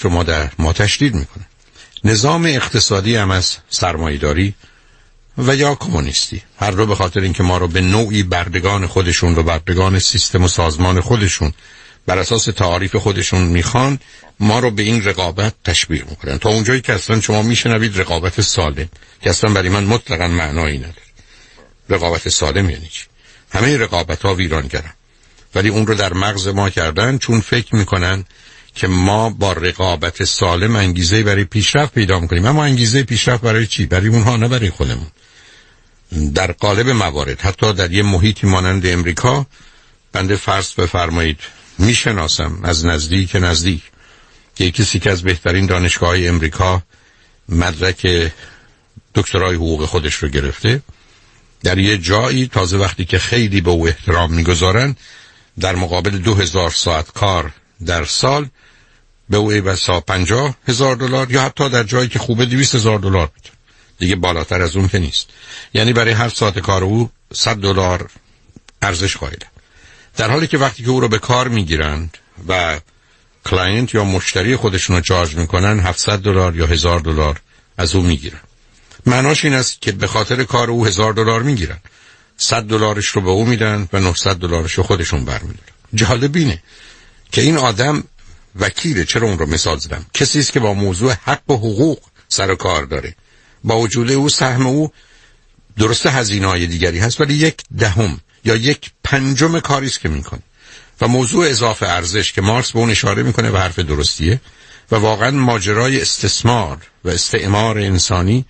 رو ما در ما تشدید می‌کنه. نظام اقتصادی هم از سرمایداری و یا کمونیستی. هر دو به خاطر اینکه ما رو به نوعی بردگان خودشون و بردگان سیستم و سازمان خودشون بر اساس تعاریف خودشون می‌خوان ما رو به این رقابت تشبیه می‌کنن. تا اونجایی که اصلا شما میشنوید رقابت سالم که اصلا برای من مطلقا معنایی نداره. رقابت سالم یعنی چی؟ همه رقابت ها ویرانگرن. ولی اون رو در مغز ما کردن چون فکر می‌کنن که ما با رقابت سالم انگیزه برای پیشرفت پیدا می‌کنیم. اما انگیزه پیشرفت برای چی؟ برای اونها نه برای خودمون. در قالب موارد حتی در یه محیطی مانند امریکا بنده فرض بفرمایید می‌شناسم از نزدیک نزدیک که کسی که از بهترین دانشگاه های امریکا مدرک دکترای حقوق خودش رو گرفته در یه جایی تازه وقتی که خیلی به او احترام می‌گذارن در مقابل دو هزار ساعت کار در سال به او چه بسا پنجاه هزار دلار یا حتی در جایی که خوبه دویست هزار دلار میده دیگه بالاتر از اون که نیست. یعنی برای هر ساعت کار او صد دلار ارزش قائله. در حالی که وقتی که او رو به کار می‌گیرند و client یا مشتری خودشون رو charge می‌کنن 700 دلار یا هزار دلار از او می‌گیرن. معناش این است که به خاطر کار او هزار دلار می‌گیرن. 100 دلارش رو به او میدن و 900 دلارش رو خودشون برمیدارن. جالب اینه که این آدم وکیله چرا اون رو مثال زدم؟ کسی است که با موضوع حق و حقوق سر و کار داره. با وجود او سهم او درست هزینه دیگری هست ولی یک دهم یا یک پنجم کاری است که می‌کنه. و موضوع اضافه ارزش که مارکس به اون اشاره می‌کنه و حرف درستیه. و واقعا ماجرای استثمار و استعمار انسانی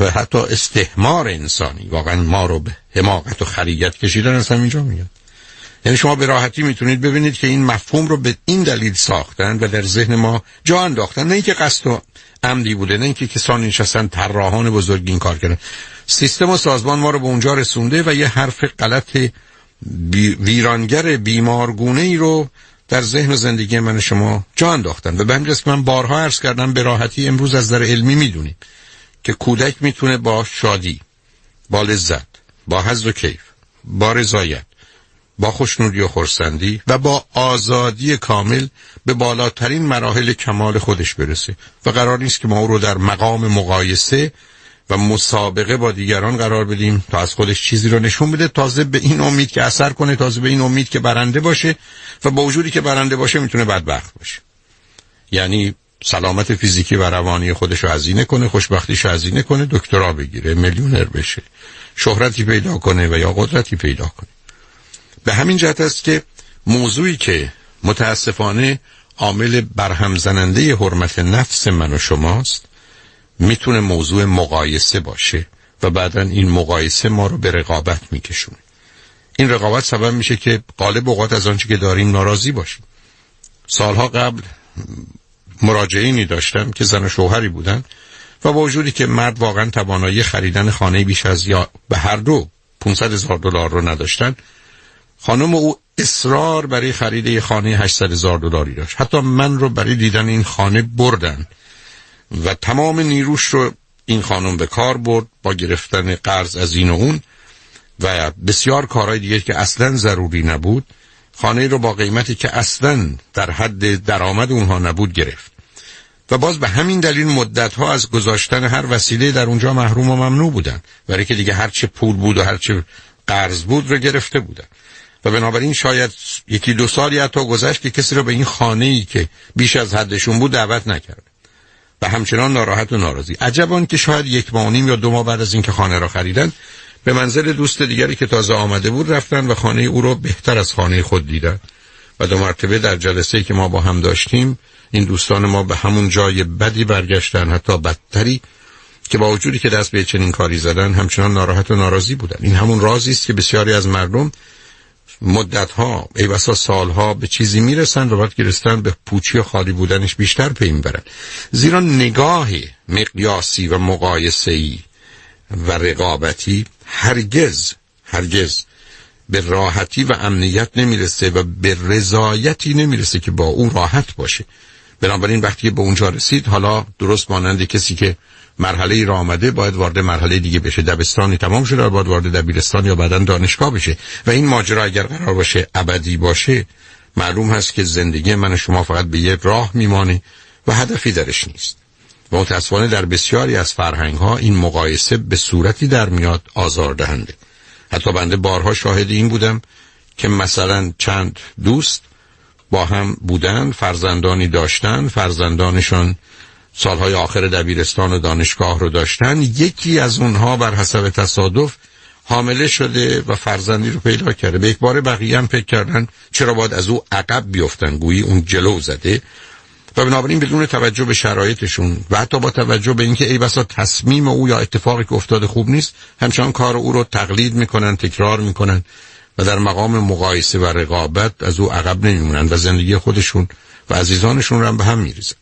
و حتی استهمار انسانی واقعا ما رو به حماقت و خریت کشیدن از همینجا میاد. یعنی شما به راحتی می‌تونید ببینید که این مفهوم رو به این دلیل ساختن و در ذهن ما جا انداختن. نه اینکه قصد و عمدی بوده نه اینکه کسانی نشستن طراحان بزرگ این کار کردن. سیستم و سازمان ما رو به اونجا رسونده و یه حرف غلط بی ویرانگر بیمارگونه ای رو در ذهن زندگی من شما جا انداختن. و به همین من بارها عرض کردم به راحتی امروز از در علمی می‌دونیم که کودک می‌تونه با شادی با لذت با حظ و کیف با رضایت با خوشنودی و خورسندی و با آزادی کامل به بالاترین مراحل کمال خودش برسه و قرار نیست که ما او رو در مقام مقایسه و مسابقه با دیگران قرار بدیم تا از خودش چیزی رو نشون بده تازه به این امید که اثر کنه تازه به این امید که برنده باشه و با وجودی که برنده باشه می‌تونه بدبخت باشه. یعنی سلامت فیزیکی و روانی خودش رو هزینه کنه خوشبختیش رو هزینه کنه دکترا بگیره میلیونر بشه شهرتی پیدا کنه و یا قدرتی پیدا کنه. به همین جهت است که موضوعی که متاسفانه عامل برهم زننده حرمت نفس من و شماست می‌تونه موضوع مقایسه باشه و بعدا این مقایسه ما رو به رقابت میکشونه. این رقابت سبب میشه که قالب اوقات از آنچه که داریم ناراضی باشیم. سالها قبل مراجعینی داشتم که زن و شوهری بودن و با وجودی که مرد واقعا توانایی خریدن خانه بیش از یا به هر دو 500 هزار دلار رو نداشتن خانم او اصرار برای خرید خانه 800 هزار دلاری داشت. حتی من رو برای دیدن این خانه بردن و تمام نیروش رو این خانم به کار برد با گرفتن قرض از این و اون و بسیار کارهای دیگه که اصلا ضروری نبود خانه رو با قیمتی که اصلا در حد درآمد اونها نبود گرفت. و باز به همین دلیل مدت ها از گذاشتن هر وسیله در اونجا محروم و ممنوع بودن. برای که دیگه هرچه پول بود و هرچه قرض بود رو گرفته بودن. و بنابراین شاید یکی دو سالی حتی گذشت که کسی رو به این خانه ای که بیش از حدشون بود دعوت نکرد. و همچنان ناراحت و ناراضی. عجبان که شاید یک ماه یا دو ماه بعد از اینکه خانه را خریدن به منزل دوست دیگری که تازه آمده بود رفتن و خانه او را بهتر از خانه خود دیدن. و دو مرتبه در جلسه که ما با هم داشتیم این دوستان ما به همون جای بدی برگشتن حتی بدتری که با وجودی که دست به چنین کاری زدن همچنان ناراحت و ناراضی بودن. این همون رازی است که بسیاری از مردم مدت ها ای بسا سال ها به چیزی می‌رسن و بعد گرستن به پوچی و خالی بودنش بیشتر پی می‌برن. زیرا نگاه مقیاسی و مقایسه‌ای و رقابتی هرگز هرگز به راحتی و امنیت نمی‌رسه و به رضایتی نمی‌رسه که با اون راحت باشه. بنابراین وقتی به اونجا رسید حالا درست مانند کسی که مرحله ای آمده باید وارد مرحله دیگه بشه. دبستانی تمام شده باید وارد دبیرستان یا بعدا دانشگاه بشه. و این ماجرا اگر قرار باشه ابدی باشه معلوم هست که زندگی من شما فقط به یه راه میمانه و هدفی درش نیست. و متاسفانه در بسیاری از فرهنگ ها این مقایسه به صورتی در میاد آزاردهنده. حتی بنده بارها شاهد این بودم که مثلا چند دوست با هم بودن فرزندانی داشتن فرزندانشان سالهای آخر دبیرستان و دانشگاه رو داشتن. یکی از اونها بر حسب تصادف حامله شده و فرزندی رو پیدا کرده. به یک بار بقیه هم فکر کردن چرا باید از او عقب بیفتن. گویی اون جلو زده. و بنابراین بدون توجه به شرایطشون و حتی با توجه به اینکه ای بسا تصمیم او یا اتفاقی که افتاده خوب نیست همچنان کار او رو تقلید می‌کنن تکرار می‌کنن و در مقام مقایسه و رقابت از او عقب نمیمونن و زندگی خودشون و عزیزانشون رو هم به هم میریزن.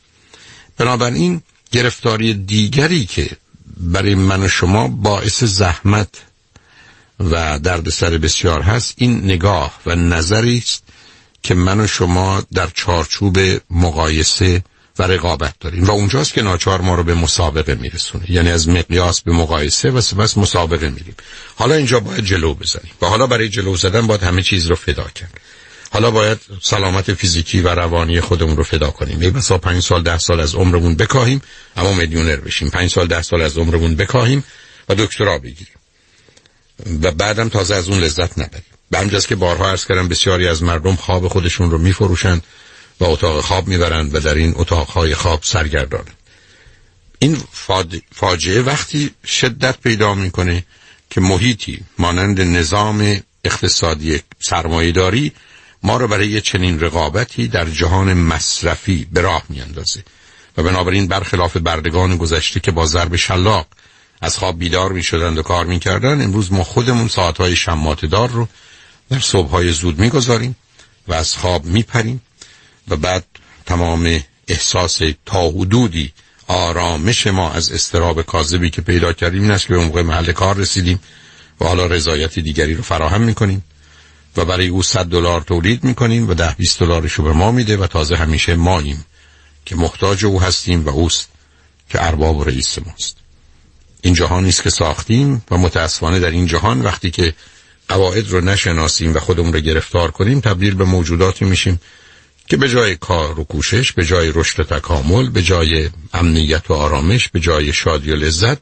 بنابراین گرفتاری دیگری که برای من و شما باعث زحمت و دردسر بسیار هست این نگاه و نظری است که من و شما در چارچوب مقایسه و رقابت داریم. و اونجاست که ناچار ما رو به مسابقه میرسونه. یعنی از مقیاس به مقایسه و سپس مسابقه میریم. حالا اینجا باید جلو بزنیم. و حالا برای جلو زدن باید همه چیز رو فدا کرد. حالا باید سلامت فیزیکی و روانی خودمون رو فدا کنیم. ای بسا پنج سال ده سال از عمرمون بکاهیم اما میلیونر بشیم. پنج سال ده سال از عمرمون بکاهیم و دکترا بگیریم. و بعدم تازه از اون لذت نبریم. به همجاست که بارها عرض کردم بسیاری از مردم خواب خودشون رو میفروشند و اتاق خواب می‌برند و در این اتاقهای خواب سرگردانند. این فاجعه وقتی شدت پیدا می‌کنه که محیطی مانند نظام اقتصادی سرمایهداری ما رو برای چنین رقابتی در جهان مصرفی به راه میاندازه. و بنابراین برخلاف بردگان گذشته که با ضرب شلاق از خواب بیدار می شدند و کار می امروز ما خودمون ساعتهای شماتدار رو در صبحهای زود می گذاریم و از خواب می پریم و بعد تمام احساس تا حدودی آرامش ما از استراب کاذبی که پیدا کردیم این است که به موقع محل کار رسیدیم و حالا رضایت دیگری رو فراهم می‌کنیم. و برای او 100 دلار تولید می‌کنیم و ده 20 دلارش رو به ما میده و تازه همیشه ماییم که محتاج او هستیم و اوست که ارباب و رئیس ماست. این جهان نیست که ساختیم و متاسفانه در این جهان وقتی که قواعد رو نشناسیم و خودمون رو گرفتار کنیم تبدیل به موجوداتی میشیم که به جای کار و کوشش به جای رشد و تکامل به جای امنیت و آرامش به جای شادی و لذت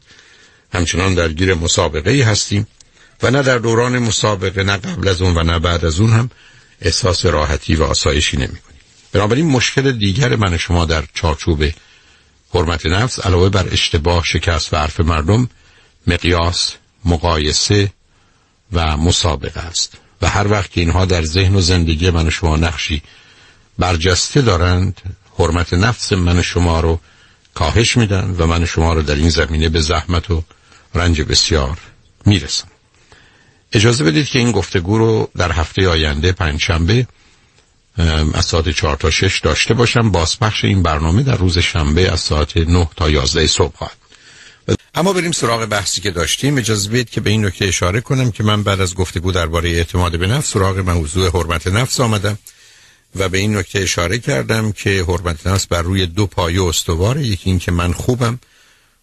همچنان درگیر مسابقه ای هستیم و نه در دوران مسابقه نه قبل از اون و نه بعد از اون هم احساس راحتی و آسایشی نمی کنیم بنابراین مشکل دیگر من شما در چارچوب حرمت نفس علاوه بر اشتباه شکست و حرف مردم مقیاس مقایسه و مسابقه است. و هر وقت که اینها در ذهن و زندگی من شما نقشی برجسته دارند حرمت نفس من شما رو کاهش میدن و من شما رو در این زمینه به زحمت و رنج بسیار می‌رسن اجازه بدید که این گفتگو رو در هفته آینده پنجشنبه از ساعت چهار تا شش داشته باشم. بازپخش این برنامه در روز شنبه از ساعت نه تا یازده صبح خواهد. اما بریم سراغ بحثی که داشتیم. اجازه بدید که به این نکته اشاره کنم که من بعد از گفتگو درباره اعتماد به نفس سراغ موضوع حرمت نفس آمدم و به این نکته اشاره کردم که حرمت نفس بر روی دو پایه استواره یکی این که من خوبم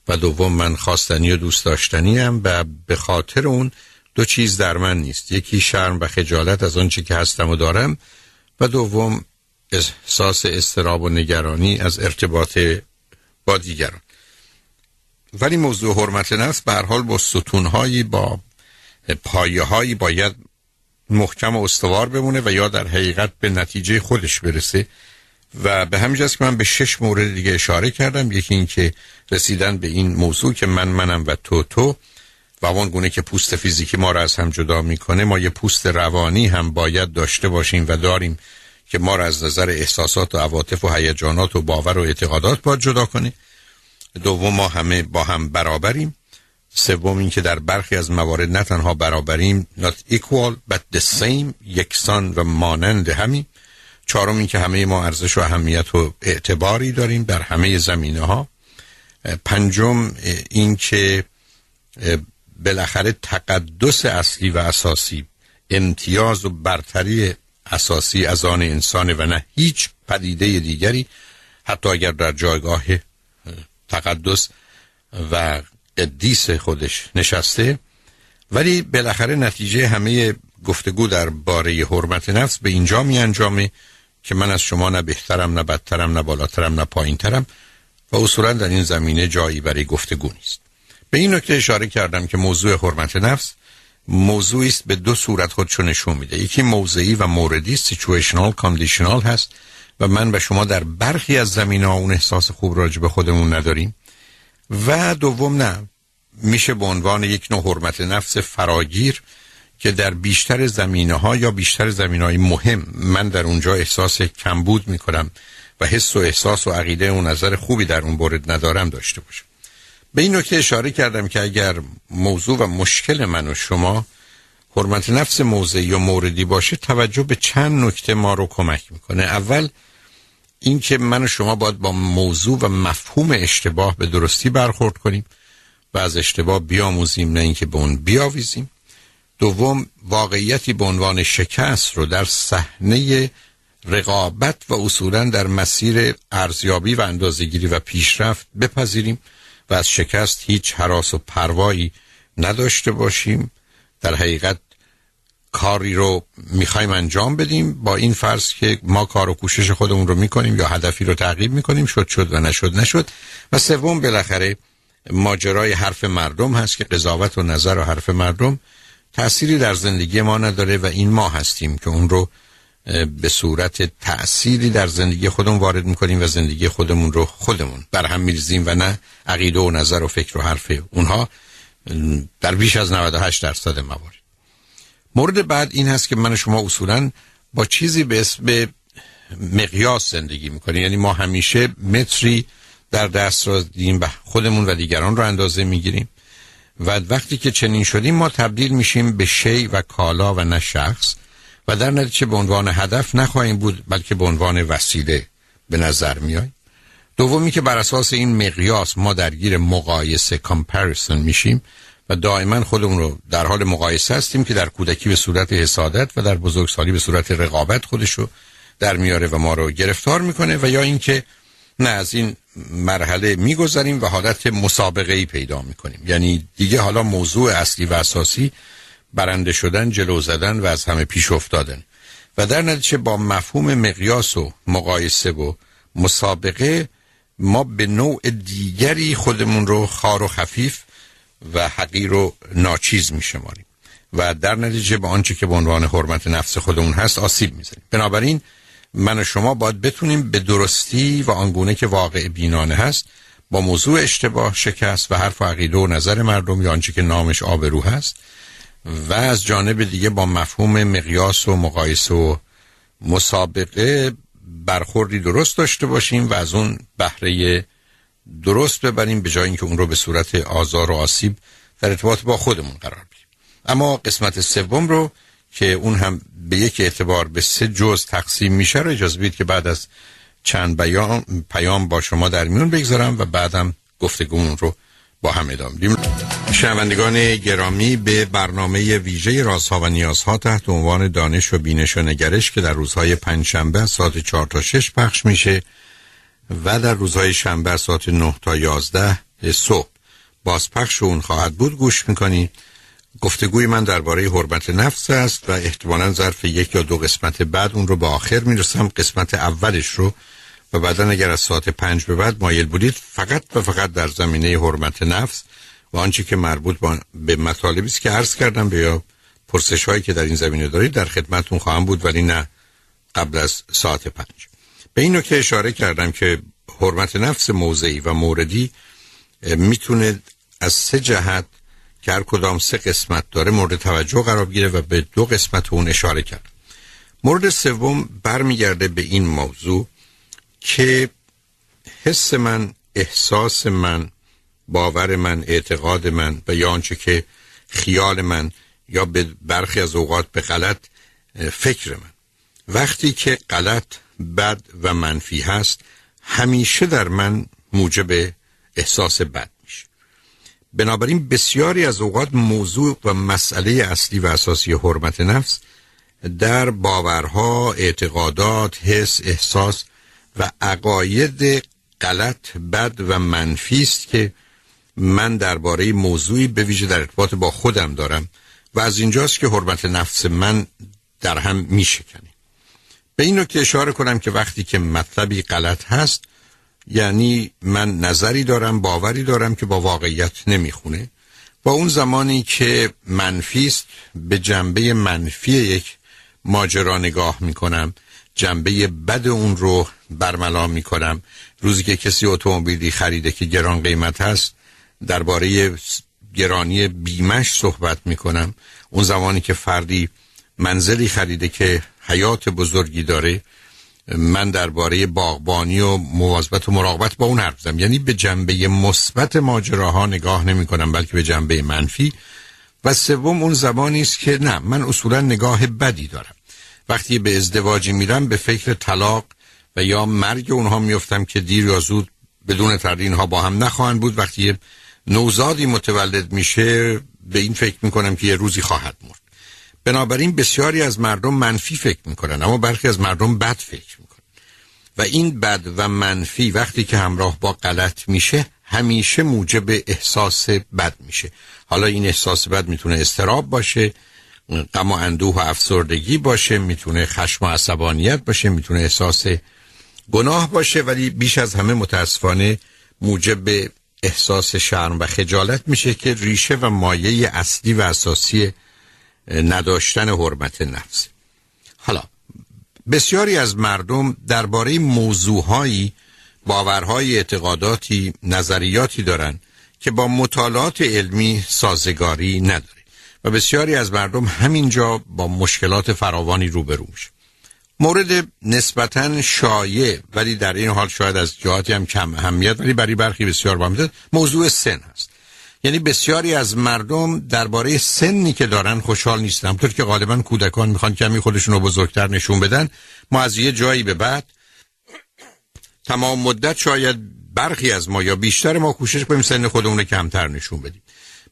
و دوم من خواستنی و دوست داشتنی و به خاطر اون دو چیز در من نیست. یکی شرم و خجالت از آنچه که هستم و دارم و دوم احساس استراب و نگرانی از ارتباط با دیگران. ولی موضوع حرمت نفس به حال با ستونهایی با پایه هایی باید محکم و استوار بمونه و یا در حقیقت به نتیجه خودش برسه. و به همین که من به شش مورد دیگه اشاره کردم. یکی این که رسیدن به این موضوع که من منم و تو تو و اون گونه که پوست فیزیکی ما را از هم جدا می‌کنه ما یه پوست روانی هم باید داشته باشیم و داریم که ما را از نظر احساسات و عواطف و هیجانات و باور و اعتقادات باید جدا کنه. دوم ما همه با هم برابریم. سوم این که در برخی از موارد نه تنها برابریم not equal but the same یکسان و مانند همین چهارم این که همه ما ارزش و اهمیت و اعتباری داریم در همه زمینه ها پنجم این که بالاخره تقدس اصلی و اساسی امتیاز و برتری اساسی از آن انسان و نه هیچ پدیده دیگری حتی اگر در جایگاه تقدس و قدیس خودش نشسته. ولی بالاخره نتیجه همه گفتگو در باره حرمت نفس به اینجا می انجامه که من از شما نه بهترم نه بدترم نه بالاترم نه پایینترم و اصولا در این زمینه جایی برای گفتگو نیست. به این نکته اشاره کردم که موضوع حرمت نفس موضوعی است به دو صورت خودشو نشون میده. یکی موضعی و موردی سیچویشنال کاندیشنال هست و من و شما در برخی از زمین ها اون احساس خوب راجع به خودمون نداریم. و دوم نه میشه به عنوان یک نوع حرمت نفس فراگیر که در بیشتر زمینه ها یا بیشتر زمینه های مهم من در اونجا احساس کمبود می‌کنم و حس و احساس و عقیده و نظر خوبی در اون مورد ندارم داشته باشم. به این نکته اشاره کردم که اگر موضوع و مشکل من و شما حرمت نفس موضعی یا موردی باشه توجه به چند نکته ما رو کمک می‌کنه. اول اینکه من و شما باید با موضوع و مفهوم اشتباه به درستی برخورد کنیم و از اشتباه بیاموزیم نه اینکه به اون بیاویزیم. دوم واقعیتی به عنوان شکست رو در صحنه رقابت و اصولا در مسیر ارزیابی و اندازگیری و پیشرفت بپذیریم. و از شکست هیچ حراس و پروایی نداشته باشیم. در حقیقت کاری رو می‌خوایم انجام بدیم با این فرض که ما کار و کوشش خودمون رو می‌کنیم یا هدفی رو تعقیب می‌کنیم شد شد و نشد نشد. و سوم بالاخره ماجرای حرف مردم هست که قضاوت و نظر و حرف مردم تأثیری در زندگی ما نداره و این ما هستیم که اون رو به صورت تأثیری در زندگی خودمون وارد می‌کنیم و زندگی خودمون رو خودمون بر هم میریزیم و نه عقیده و نظر و فکر و حرف اونها در بیش از 98 درصد موارد. مورد بعد این هست که من شما اصولا با چیزی به اسم مقیاس زندگی می‌کنیم. یعنی ما همیشه متری در دست را دیم و خودمون و دیگران رو اندازه می‌گیریم. و وقتی که چنین شدیم ما تبدیل میشیم به شی و کالا و نه شخص. و در نتیجه به عنوان هدف نخواهیم بود بلکه به عنوان وسیله به نظر میای. دومی که بر اساس این مقیاس ما درگیر مقایسه کامپریسن میشیم و دائما خودمون رو در حال مقایسه هستیم که در کودکی به صورت حسادت و در بزرگسالی به صورت رقابت خودش رو در میاره و ما رو گرفتار می‌کنه و یا اینکه نه از این مرحله می‌گذاریم و حالت مسابقه ای پیدا می‌کنیم. یعنی دیگه حالا موضوع اصلی و اساسی برنده شدن جلو زدن و از همه پیش افتادن. و در نتیجه با مفهوم مقیاس و مقایسه و مسابقه ما به نوع دیگری خودمون رو خار و خفیف و حقیر و ناچیز میشماریم. و در نتیجه به آنچه که به عنوان حرمت نفس خودمون هست آسیب می‌زنیم. بنابراین من و شما باید بتونیم به درستی و آنگونه که واقع بینانه هست با موضوع اشتباه شکست و حرف و عقیده و نظر مردم یا آنچه که نامش آبرو هست و از جانب دیگه با مفهوم مقیاس و مقایسه و مسابقه برخوردی درست داشته باشیم و از اون بهره درست ببریم به جای اینکه اون رو به صورت آزار و آسیب در ارتباط با خودمون قرار بدیم. اما قسمت سوم رو که اون هم به یک اعتبار به سه جز تقسیم میشه رو اجازه بدید که بعد از چند بیان پیام با شما در میون بگذارم و بعدم گفتگومون رو با هم ادامه بدیم. شنوندگان گرامی به برنامه ویژه رازها و نیازها تحت عنوان دانش و بینش و نگرش که در روزهای پنجشنبه ساعت 4 تا 6 پخش میشه و در روزهای شنبه ساعت 9 تا 11 صبح. بازپخش اون خواهد بود. گوش می‌کنید گفتگوی من درباره حرمت نفس است و احتمالا ظرف یک یا دو قسمت بعد اون رو به آخر می‌رسم. قسمت اولش رو و بعدا اگر از ساعت پنج به بعد مایل بودید فقط و فقط در زمینه حرمت نفس و آنچه که مربوط به مطالبی است که عرض کردم به یا پرسش هایی که در این زمینه دارید در خدمتون خواهم بود ولی نه قبل از ساعت پنج. به این نکته اشاره کردم که حرمت نفس موضعی و موردی می‌تونه از سه جهت که هر کدام سه قسمت داره مورد توجه قرار بگیره و به دو قسمت اون اشاره کرد. مورد سوم برمیگرده به این موضوع که حس من احساس من باور من اعتقاد من و یا آنچه که خیال من یا به برخی از اوقات به غلط فکر من. وقتی که غلط بد و منفی هست همیشه در من موجب احساس بد میشه. بنابراین بسیاری از اوقات موضوع و مسئله اصلی و اساسی حرمت نفس در باورها، اعتقادات، حس، احساس و عقاید غلط، بد و منفی است که من درباره موضوعی به ویژه در ارتباط با خودم دارم و از اینجاست که حرمت نفس من در هم میشکنه. به این نکته اشاره کنم که وقتی که مطلبی غلط هست یعنی من نظری دارم باوری دارم که با واقعیت نمی‌خونه. با اون زمانی که منفی است به جنبه منفی یک ماجرا نگاه می‌کنم جنبه بد اون رو برملا می‌کنم. روزی که کسی اتومبیلی خریده که گران قیمت هست درباره گرانی بیمش صحبت می‌کنم. اون زمانی که فردی منزلی خریده که حیات بزرگی داره من درباره باغبانی و مواظبت و مراقبت با اون حرف زدم. یعنی به جنبه مثبت ماجراها نگاه نمی کنم بلکه به جنبه منفی. و سوم اون زمانی است که نه من اصولا نگاه بدی دارم. وقتی به ازدواجی میرم به فکر طلاق و یا مرگ اونها میفتم که دیر یا زود بدون تردید اینها با هم نخواهند بود. وقتی نوزادی متولد میشه به این فکر می‌کنم که یه روزی خواهد مرد. بنابراین بسیاری از مردم منفی فکر می‌کنن اما برخی از مردم بد فکر می‌کنن. و این بد و منفی وقتی که همراه با غلط میشه همیشه موجب احساس بد میشه. حالا این احساس بد می‌تونه استراب باشه غم و اندوه و افسردگی باشه می‌تونه خشم و عصبانیت باشه می‌تونه احساس گناه باشه ولی بیش از همه متاسفانه موجب احساس شرم و خجالت میشه که ریشه و مایه اصلی و اساسی نداشتن حرمت نفس. حالا بسیاری از مردم درباره موضوعهایی باورهای اعتقاداتی نظریاتی دارند که با مطالعات علمی سازگاری نداره. و بسیاری از مردم همینجا با مشکلات فراوانی روبرو میشه مورد نسبتا شایع ولی در این حال شاید از جهاتی هم کم اهمیت ولی برای برخی بسیار با موضوع سن هست. یعنی بسیاری از مردم درباره سنی که دارن خوشحال نیستن. همطور که غالبا کودکان می‌خوان کمی خودشون رو بزرگتر نشون بدن. ما از یه جایی به بعد تمام مدت شاید برخی از ما یا بیشتر ما کوشش کنیم سن خودمون رو کمتر نشون بدیم.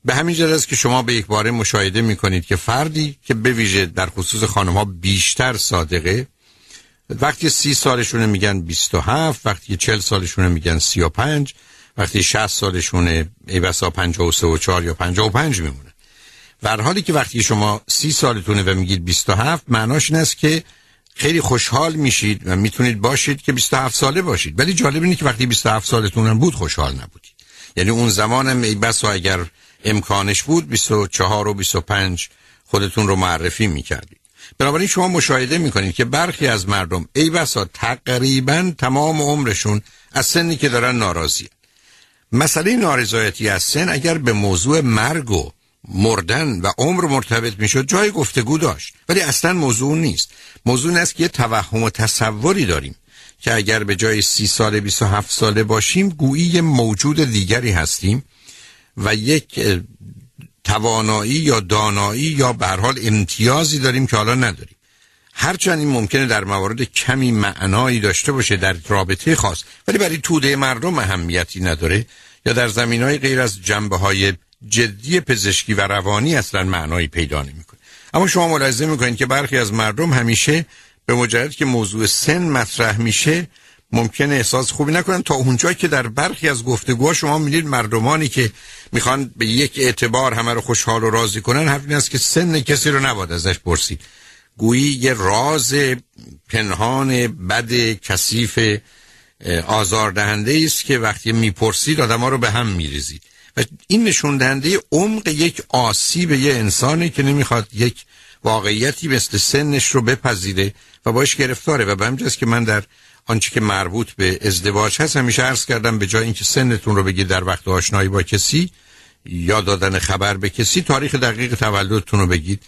به همین جهت است که شما به یک باره مشاهده می‌کنید که فردی که به ویژه در خصوص خانم ها بیشتر صادقه وقتی سی سالشونه میگن 27 وقتی چل سالشونه میگن 35 وقتی 60 سالشونه ای بسا 53 و 4 یا 55 میمونه. در حالی که وقتی شما 30 سالتونه و میگید 27 معناش این است که خیلی خوشحال میشید و می‌تونید باشید که 27 ساله باشید. ولی جالب اینه که وقتی 27 سالتون بود خوشحال نبودید. یعنی اون زمانم ای بسا اگر امکانش بود 24 و 25 خودتون رو معرفی می‌کردید. بنابراین شما مشاهده می‌کنید که برخی از مردم ای بسا تقریبا تمام عمرشون از سنی که دارن ناراضیه. مسئله نارضایتی از سن اگر به موضوع مرگ و مردن و عمر مرتبط می‌شد جای گفتگو داشت. ولی اصلا موضوع نیست. موضوع است که یه توهم و تصوری داریم که اگر به جای سی ساله 27 ساله باشیم گویی موجود دیگری هستیم و یک توانایی یا دانایی یا به حال امتیازی داریم که حالا نداریم. هرچند این ممکنه در موارد کمی معنایی داشته باشه در رابطه خاص ولی برای توده مردم اهمیتی نداره یا در زمین های غیر از جنبه های جدی پزشکی و روانی اصلا معنایی پیدا نمی‌کنه. اما شما ملاحظه می‌کنید که برخی از مردم همیشه به مجرد که موضوع سن مطرح میشه ممکنه احساس خوبی نکنن. تا اونجایی که در برخی از گفتگوها شما می‌دید مردمانی که می‌خوان به یک اعتبار همه رو خوشحال و راضی کنن حرف این است که سن کسی رو نباید ازش پرسید. گویی یه راز پنهان بد کثیف آزاردهنده است که وقتی می‌پرسید آدم ها رو به هم میریزید. و این نشون دهنده عمق یک آسیب یه انسانی که نمی‌خواد یک واقعیتی مثل سنش رو بپذیره و باش گرفتاره. و به همجاست که من در آنچه که مربوط به ازدواج هست همیشه عرض کردم به جای اینکه سنتون رو بگید در وقت آشنایی با کسی یا دادن خبر به کسی تاریخ دقیق تولدتون رو بگید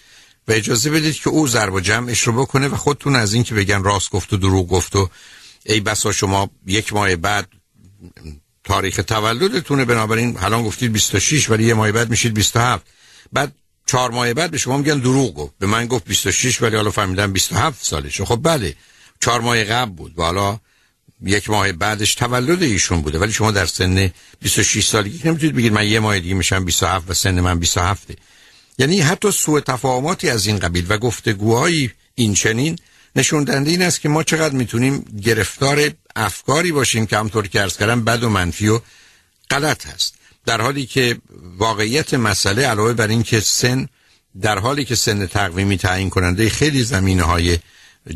و اجازه بدید که او ضرب و جمعش رو بکنه و خودتون از این که بگن راست گفت و دروغ گفت و ای بسا شما یک ماه بعد تاریخ تولدتونه بنابراین الان گفتید 26 ولی یه ماه بعد میشید 27 بعد چهار ماه بعد به شما میگن دروغ گفت. به من گفت 26 ولی حالا فهمیدم 27 سالشه. خب بله. چهار ماه قبل بود و حالا یک ماه بعدش تولد ایشون بوده. ولی شما در سن 26 سالگی نمی‌تونید بگید من یه ماه دیگه میشم 27 و سن من 27 یعنی حتی سوء تفاهماتی از این قبیل و گفتگوهایی این چنین نشون این است که ما چقدر می‌تونیم گرفتار افکاری باشیم که همطور که ارز کردم بد و منفی و غلط هست. در حالی که واقعیت مسئله علاوه بر این که سن در حالی که سن تقویمی تعیین کننده خیلی زمینه های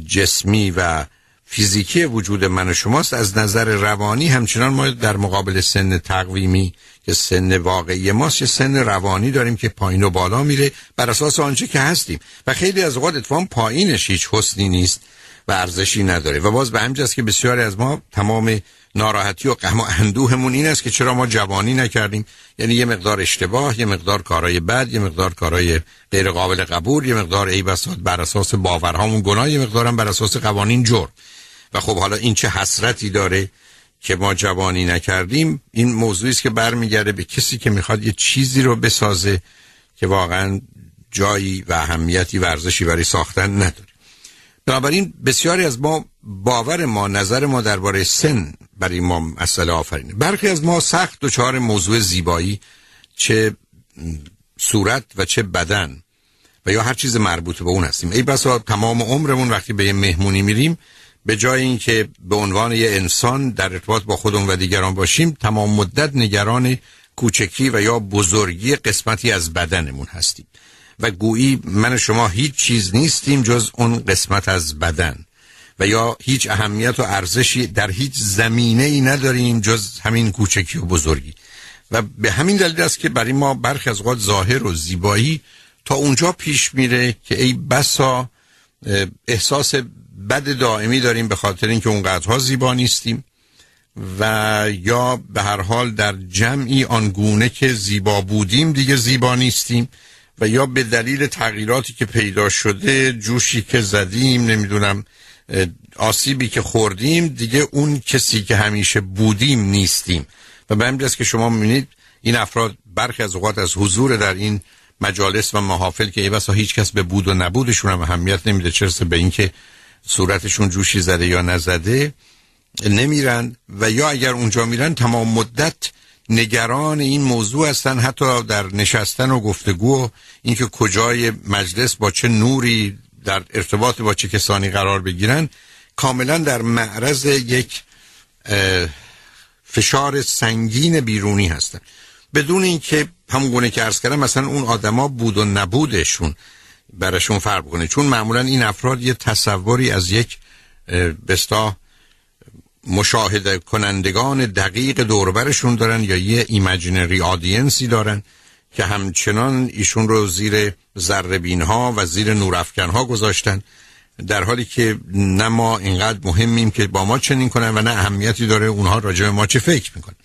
جسمی و فیزیکی وجود من و شماست. از نظر روانی همچنان ما در مقابل سن تقویمی که سن واقعی ماست یه سن روانی داریم که پایین و بالا میره بر اساس آنچه که هستیم. و خیلی از اوقات اتفاقا پایینش هیچ حسنی نیست و ارزشی نداره. و باز به همجاست که بسیاری از ما تمام ناراحتی و غم و اندوهمون این است که چرا ما جوانی نکردیم. یعنی یه مقدار اشتباه یه مقدار کارهای بد یه مقدار کارهای غیر قابل قبول یه مقدار ای بساط بر اساس باورهامون گناه یه مقدارم بر اساس قوانین جرم. و خب حالا این چه حسرتی داره که ما جوانی نکردیم؟ این موضوعی است که برمیگرده به کسی که می‌خواد یه چیزی رو بسازه که واقعا جایی و اهمیتی ورزشی برای ساختن نداره. بنابراین بسیاری از ما باور ما نظر ما درباره سن برای ما مسئله آفرینه. برخی از ما سخت دچار موضوع زیبایی چه صورت و چه بدن و یا هر چیز مربوط به اون هستیم. ای بسا تمام عمرمون وقتی به یه مهمونی میریم به جای اینکه به عنوان یه انسان در ارتباط با خودمون و دیگران باشیم تمام مدت نگران کوچکی و یا بزرگی قسمتی از بدنمون هستیم. و گویی من شما هیچ چیز نیستیم جز اون قسمت از بدن. و یا هیچ اهمیت و ارزشی در هیچ زمینه ای نداریم جز همین کوچکی و بزرگی. و به همین دلیل است که برای ما برخی از اوقات ظاهر و زیبایی تا اونجا پیش میره که ای بسا احساس بد دائمی داریم به خاطر اینکه اونقدرها زیبا نیستیم و یا به هر حال در جمعی آنگونه که زیبا بودیم دیگه زیبا نیستیم و یا به دلیل تغییراتی که پیدا شده جوشی که زدیم نمی‌دونم آسیبی که خوردیم دیگه اون کسی که همیشه بودیم نیستیم. و به همین که شما می‌بینید این افراد برخی از اوقات از حضور در این مجالس و محافل که ای بسا هیچ کس به بود و نبودشون هم اهمیت نمیده چرسه به اینکه صورتشون جوشی زده یا نزده نمیرن و یا اگر اونجا میرن تمام مدت نگران این موضوع هستن حتی در نشستن و گفتگو اینکه کجای مجلس با چه نوری در ارتباط با چه کسانی قرار بگیرن کاملا در معرض یک فشار سنگین بیرونی هستن. بدون اینکه همون گونه که عرض کردم مثلا اون آدما بود و نبودشون براشون فرق کنه چون معمولا این افراد یه تصوری از یک بستا مشاهده کنندگان دقیق دوربرشون دارن یا یه imaginary audience ی دارن. که همچنان ایشون رو زیر ذره‌بین ها و زیر نورافکن ها گذاشتن در حالی که نه ما اینقدر مهمیم که با ما چنین کنن و نه اهمیتی داره اونها راجع به ما چه فکر می‌کنن.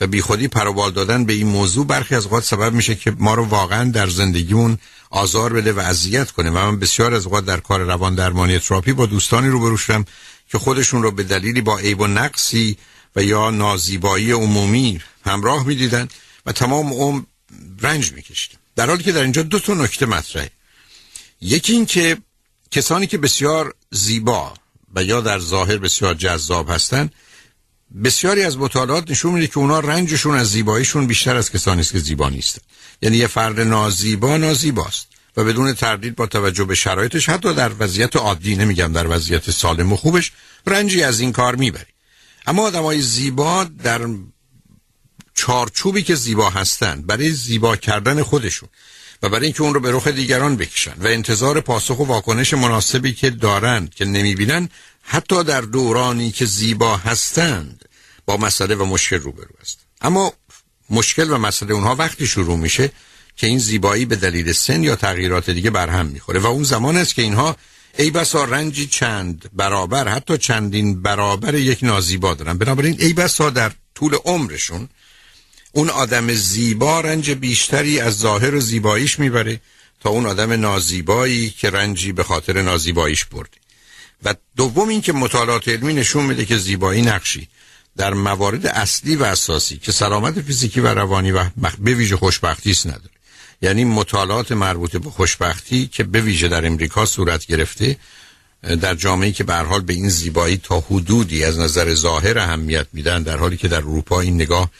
و بیخودی پروبال دادن به این موضوع برخی از اوقات سبب میشه که ما رو واقعا در زندگیمون آزار بده و اذیت کنه. و من بسیار از اوقات در کار روان درمانی تراپی با دوستانی رو شدم که خودشون رو به دلیلی با عیب و نقصی و یا نازیبایی عمومی همراه می‌دیدن و تمام عمر رنج میکشیدن در حالی که در اینجا دو تا نکته مطرحه. یکی این که کسانی که بسیار زیبا و یا در ظاهر بسیار جذاب هستند بسیاری از مطالعات نشون میده که اونا رنجشون از زیباییشون بیشتر از کسانی است که زیبا نیستن. یعنی یه فرد نازیبا نازیباست و بدون تردید با توجه به شرایطش حتی در وضعیت عادی نمیگم در وضعیت سالم و خوبش رنجی از این کار می‌بری اما آدمای زیبا در چارچوبی که زیبا هستند برای زیبا کردن خودشون و برای اینکه اون رو به رخ دیگران بکشن و انتظار پاسخ و واکنش مناسبی که دارند که نمی‌بینن حتی در دورانی که زیبا هستند با مسئله و مشکل روبرو است. اما مشکل و مسئله اونها وقتی شروع میشه که این زیبایی به دلیل سن یا تغییرات دیگه برهم می‌خوره و اون زمان است که اینها ای بسا رنجی چند برابر حتی چندین برابر یک نازیبا دارن. بنابراین ای بسا در طول عمرشون اون آدم زیبا رنج بیشتری از ظاهر و زیباییش می‌بره تا اون آدم نازیبایی که رنجی به خاطر نازیباییش برده. و دوم این که مطالعات علمی نشون میده که زیبایی نقشی در موارد اصلی و اساسی که سلامت فیزیکی و روانی و به ویژه خوشبختی است نداره. یعنی مطالعات مربوط به خوشبختی که به ویژه در امریکا صورت گرفته در جامعه که به حال به این زیبایی تا حدودی از نظر ظاهر اهمیت میدن در حالی که در اروپا این نگاه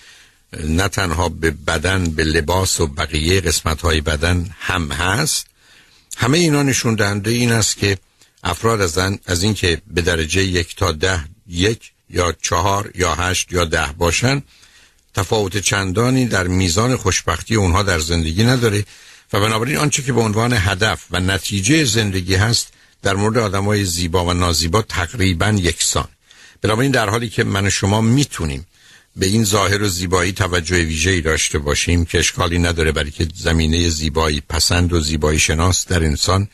نه تنها به بدن به لباس و بقیه قسمت های بدن هم هست. همه اینا نشون دهنده این است که افراد از, از این که به درجه یک تا ده یک یا چهار یا هشت یا ده باشن تفاوت چندانی در میزان خوشبختی اونها در زندگی نداره و بنابراین آنچه که به عنوان هدف و نتیجه زندگی هست در مورد آدمای زیبا و نازیبا تقریبا یکسان. بنابراین در حالی که من و شما می‌تونیم به این ظاهر و زیبایی توجه ویژه‌ای داشته باشیم که اشکالی نداره برای که زمینه زیبایی پسند و زیبایی شناس در انسان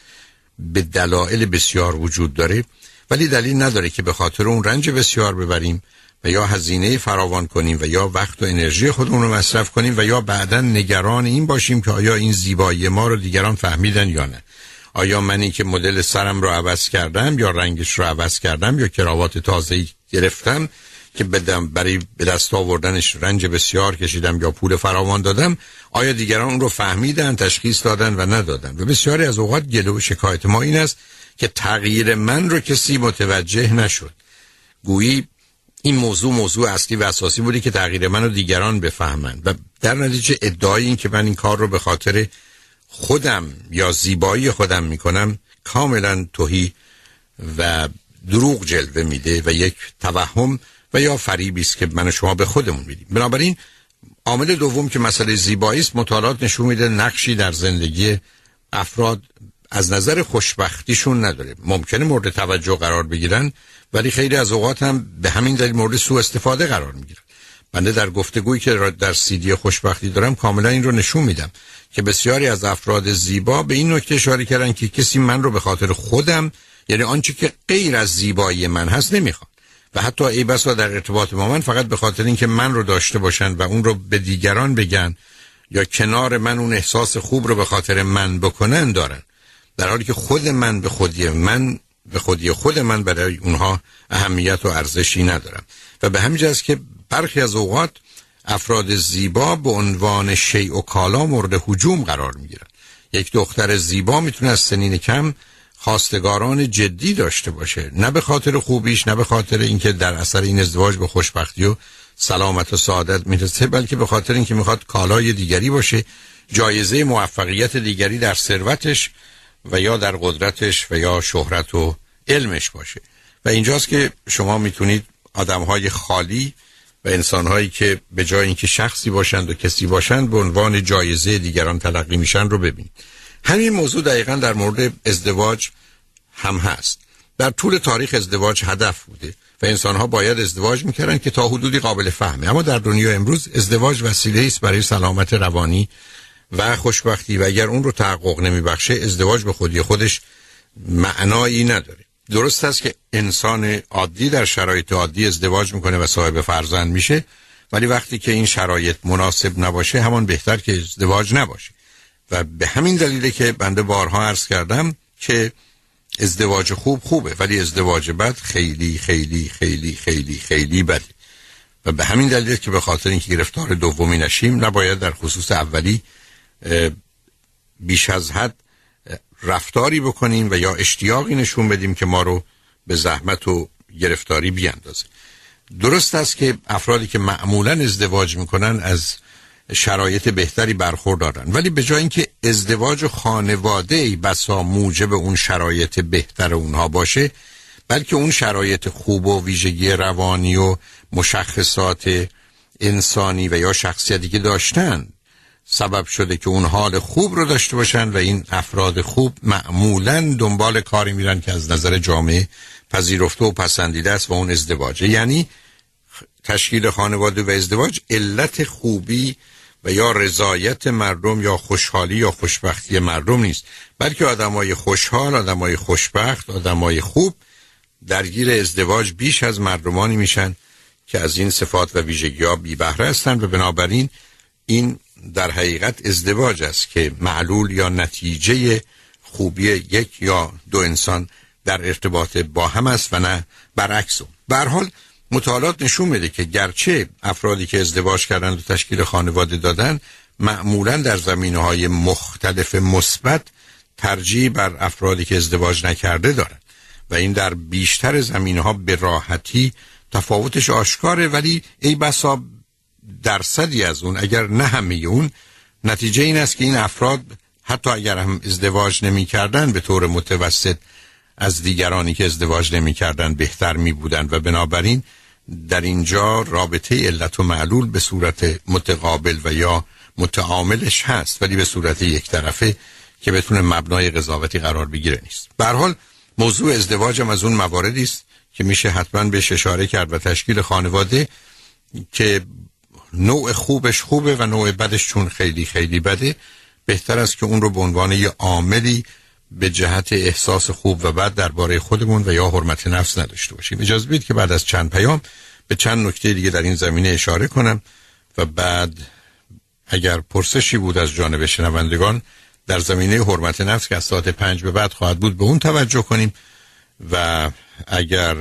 به دلایل بسیار وجود داره. ولی دلیل نداره که به خاطر اون رنج بسیار ببریم و یا هزینه فراوان کنیم و یا وقت و انرژی خودمون رو مصرف کنیم و یا بعدا نگران این باشیم که آیا این زیبایی ما رو دیگران فهمیدن یا نه. آیا منی که مدل سرم رو عوض کردم یا رنگش رو عوض کردم یا کراوات تازه گرفتم که بدم برای به دست آوردنش رنج بسیار کشیدم یا پول فراوان دادم آیا دیگران اون رو فهمیدن تشخیص دادن و ندادن؟ و بسیاری از اوقات گله و شکایت ما این است که تغییر من رو کسی متوجه نشد. گویی این موضوع موضوع اصلی و اساسی بودی که تغییر من رو دیگران بفهمند. و در نتیجه ادعای این که من این کار رو به خاطر خودم یا زیبایی خودم می‌کنم کاملا توهی و دروغ جلوه میده و یک توهم و یا فریبی است که من و شما به خودمون میدیم. بنابراین عامل دوم که مسئله زیبایی است مطالعات نشون میده نقشی در زندگی افراد از نظر خوشبختیشون نداره. ممکنه مورد توجه قرار بگیرن ولی خیلی از اوقات هم به همین دلیل مورد سوء استفاده قرار می‌گیرن. بنده در گفتگویی که در سیدی خوشبختی دارم کاملا این رو نشون میدم که بسیاری از افراد زیبا به این نکته اشاره کردن که کسی من رو به خاطر خودم یعنی آنچه که غیر از زیبایی من هست نمی‌خواد. و حتی ای بسا در ارتباط با من فقط به خاطر اینکه من رو داشته باشن و اون رو به دیگران بگن یا کنار من اون احساس خوب رو به خاطر من بکنن دارن. در حالی که خود من به خودی من به خودی خود من برای اونها اهمیت و ارزشی ندارم. و به همین که برخی از اوقات افراد زیبا به عنوان شیء و کالا مورد حجوم قرار می‌گیرن. یک دختر زیبا می‌تونه از سنین کم خواستگاران جدی داشته باشه. نه به خاطر خوبیش نه به خاطر اینکه در اثر این ازدواج به خوشبختی و سلامت و سعادت می‌رسه بلکه به خاطر اینکه می‌خواد کالای دیگری باشه جایزه موفقیت دیگری در ثروتش و یا در قدرتش و یا شهرت و علمش باشه. و اینجاست که شما می‌تونید آدمهای خالی و انسانهایی که به جای اینکه شخصی باشند و کسی باشند به عنوان جایزه دیگران تلقی میشن رو ببینید. همین موضوع دقیقا در مورد ازدواج هم هست. در طول تاریخ ازدواج هدف بوده و انسان ها باید ازدواج می‌کردن که تا حدودی قابل فهمه. اما در دنیا امروز ازدواج وسیله است برای سلامت روانی و خوشبختی و اگر اون رو تحقق نمیبخشه ازدواج به خودی خودش معنایی نداره. درست است که انسان عادی در شرایط عادی ازدواج می‌کنه و صاحب فرزند میشه ولی وقتی که این شرایط مناسب نباشه همان بهتر که ازدواج نباشه. و به همین دلیله که بنده بارها عرض کردم که ازدواج خوب خوبه ولی ازدواج بد خیلی خیلی خیلی خیلی خیلی بده و به همین دلیل که به خاطر اینکه گرفتار دومی نشیم نباید در خصوص اولی بیش از حد رفتاری بکنیم و یا اشتیاقی نشون بدیم که ما رو به زحمت و گرفتاری بیاندازه. درست است که افرادی که معمولا ازدواج می‌کنن از شرایط بهتری برخوردارن. ولی به جای اینکه ازدواج خانواده ای بسا موجب اون شرایط بهتر اونها باشه بلکه اون شرایط خوب و ویژگی روانی و مشخصات انسانی و یا شخصیتی که داشتن سبب شده که اون حال خوب رو داشته باشن و این افراد خوب معمولا دنبال کاری میرن که از نظر جامعه پذیرفته و پسندیده است و اون ازدواجه. یعنی تشکیل خانواده و ازدواج علت خوبی و یا رضایت مردم یا خوشحالی یا خوشبختی مردم نیست. بلکه آدمای خوشحال آدمای خوشبخت آدمای خوب درگیر ازدواج بیش از مردمانی میشن که از این صفات و ویژگی ها بی بهره هستند و بنابراین این در حقیقت ازدواج است که معلول یا نتیجه خوبی یک یا دو انسان در ارتباط با هم است و نه برعکس به حال مطالعات نشون میده که گرچه افرادی که ازدواج کردن و تشکیل خانواده دادن معمولا در زمینه های مختلف مثبت ترجیح بر افرادی که ازدواج نکرده دارند و این در بیشتر زمینه ها به راحتی تفاوتش آشکاره ولی ای بسا درصدی از اون اگر نه همه اون نتیجه این است که این افراد حتی اگر هم ازدواج نمی کردن به طور متوسط از دیگرانی که ازدواج نمی کردن بهتر می بودن و بنابراین در اینجا رابطه علت و معلول به صورت متقابل و یا متعاملش هست ولی به صورت یک طرفه که بتونه مبنای قضاوتی قرار بگیره نیست. به حال موضوع ازدواجم از اون مواردی است که میشه حتما بهش اشاره کرد و تشکیل خانواده که نوع خوبش خوبه و نوع بدش چون خیلی خیلی بده بهتر است که اون رو به عنوان یه عاملی به جهت احساس خوب و بد درباره خودمون و یا حرمت نفس نداشته باشیم. اجازه بدید که بعد از چند پیام به چند نکته دیگه در این زمینه اشاره کنم و بعد اگر پرسشی بود از جانب شنوندگان در زمینه حرمت نفس که از ساعت پنج به بعد خواهد بود به اون توجه کنیم و اگر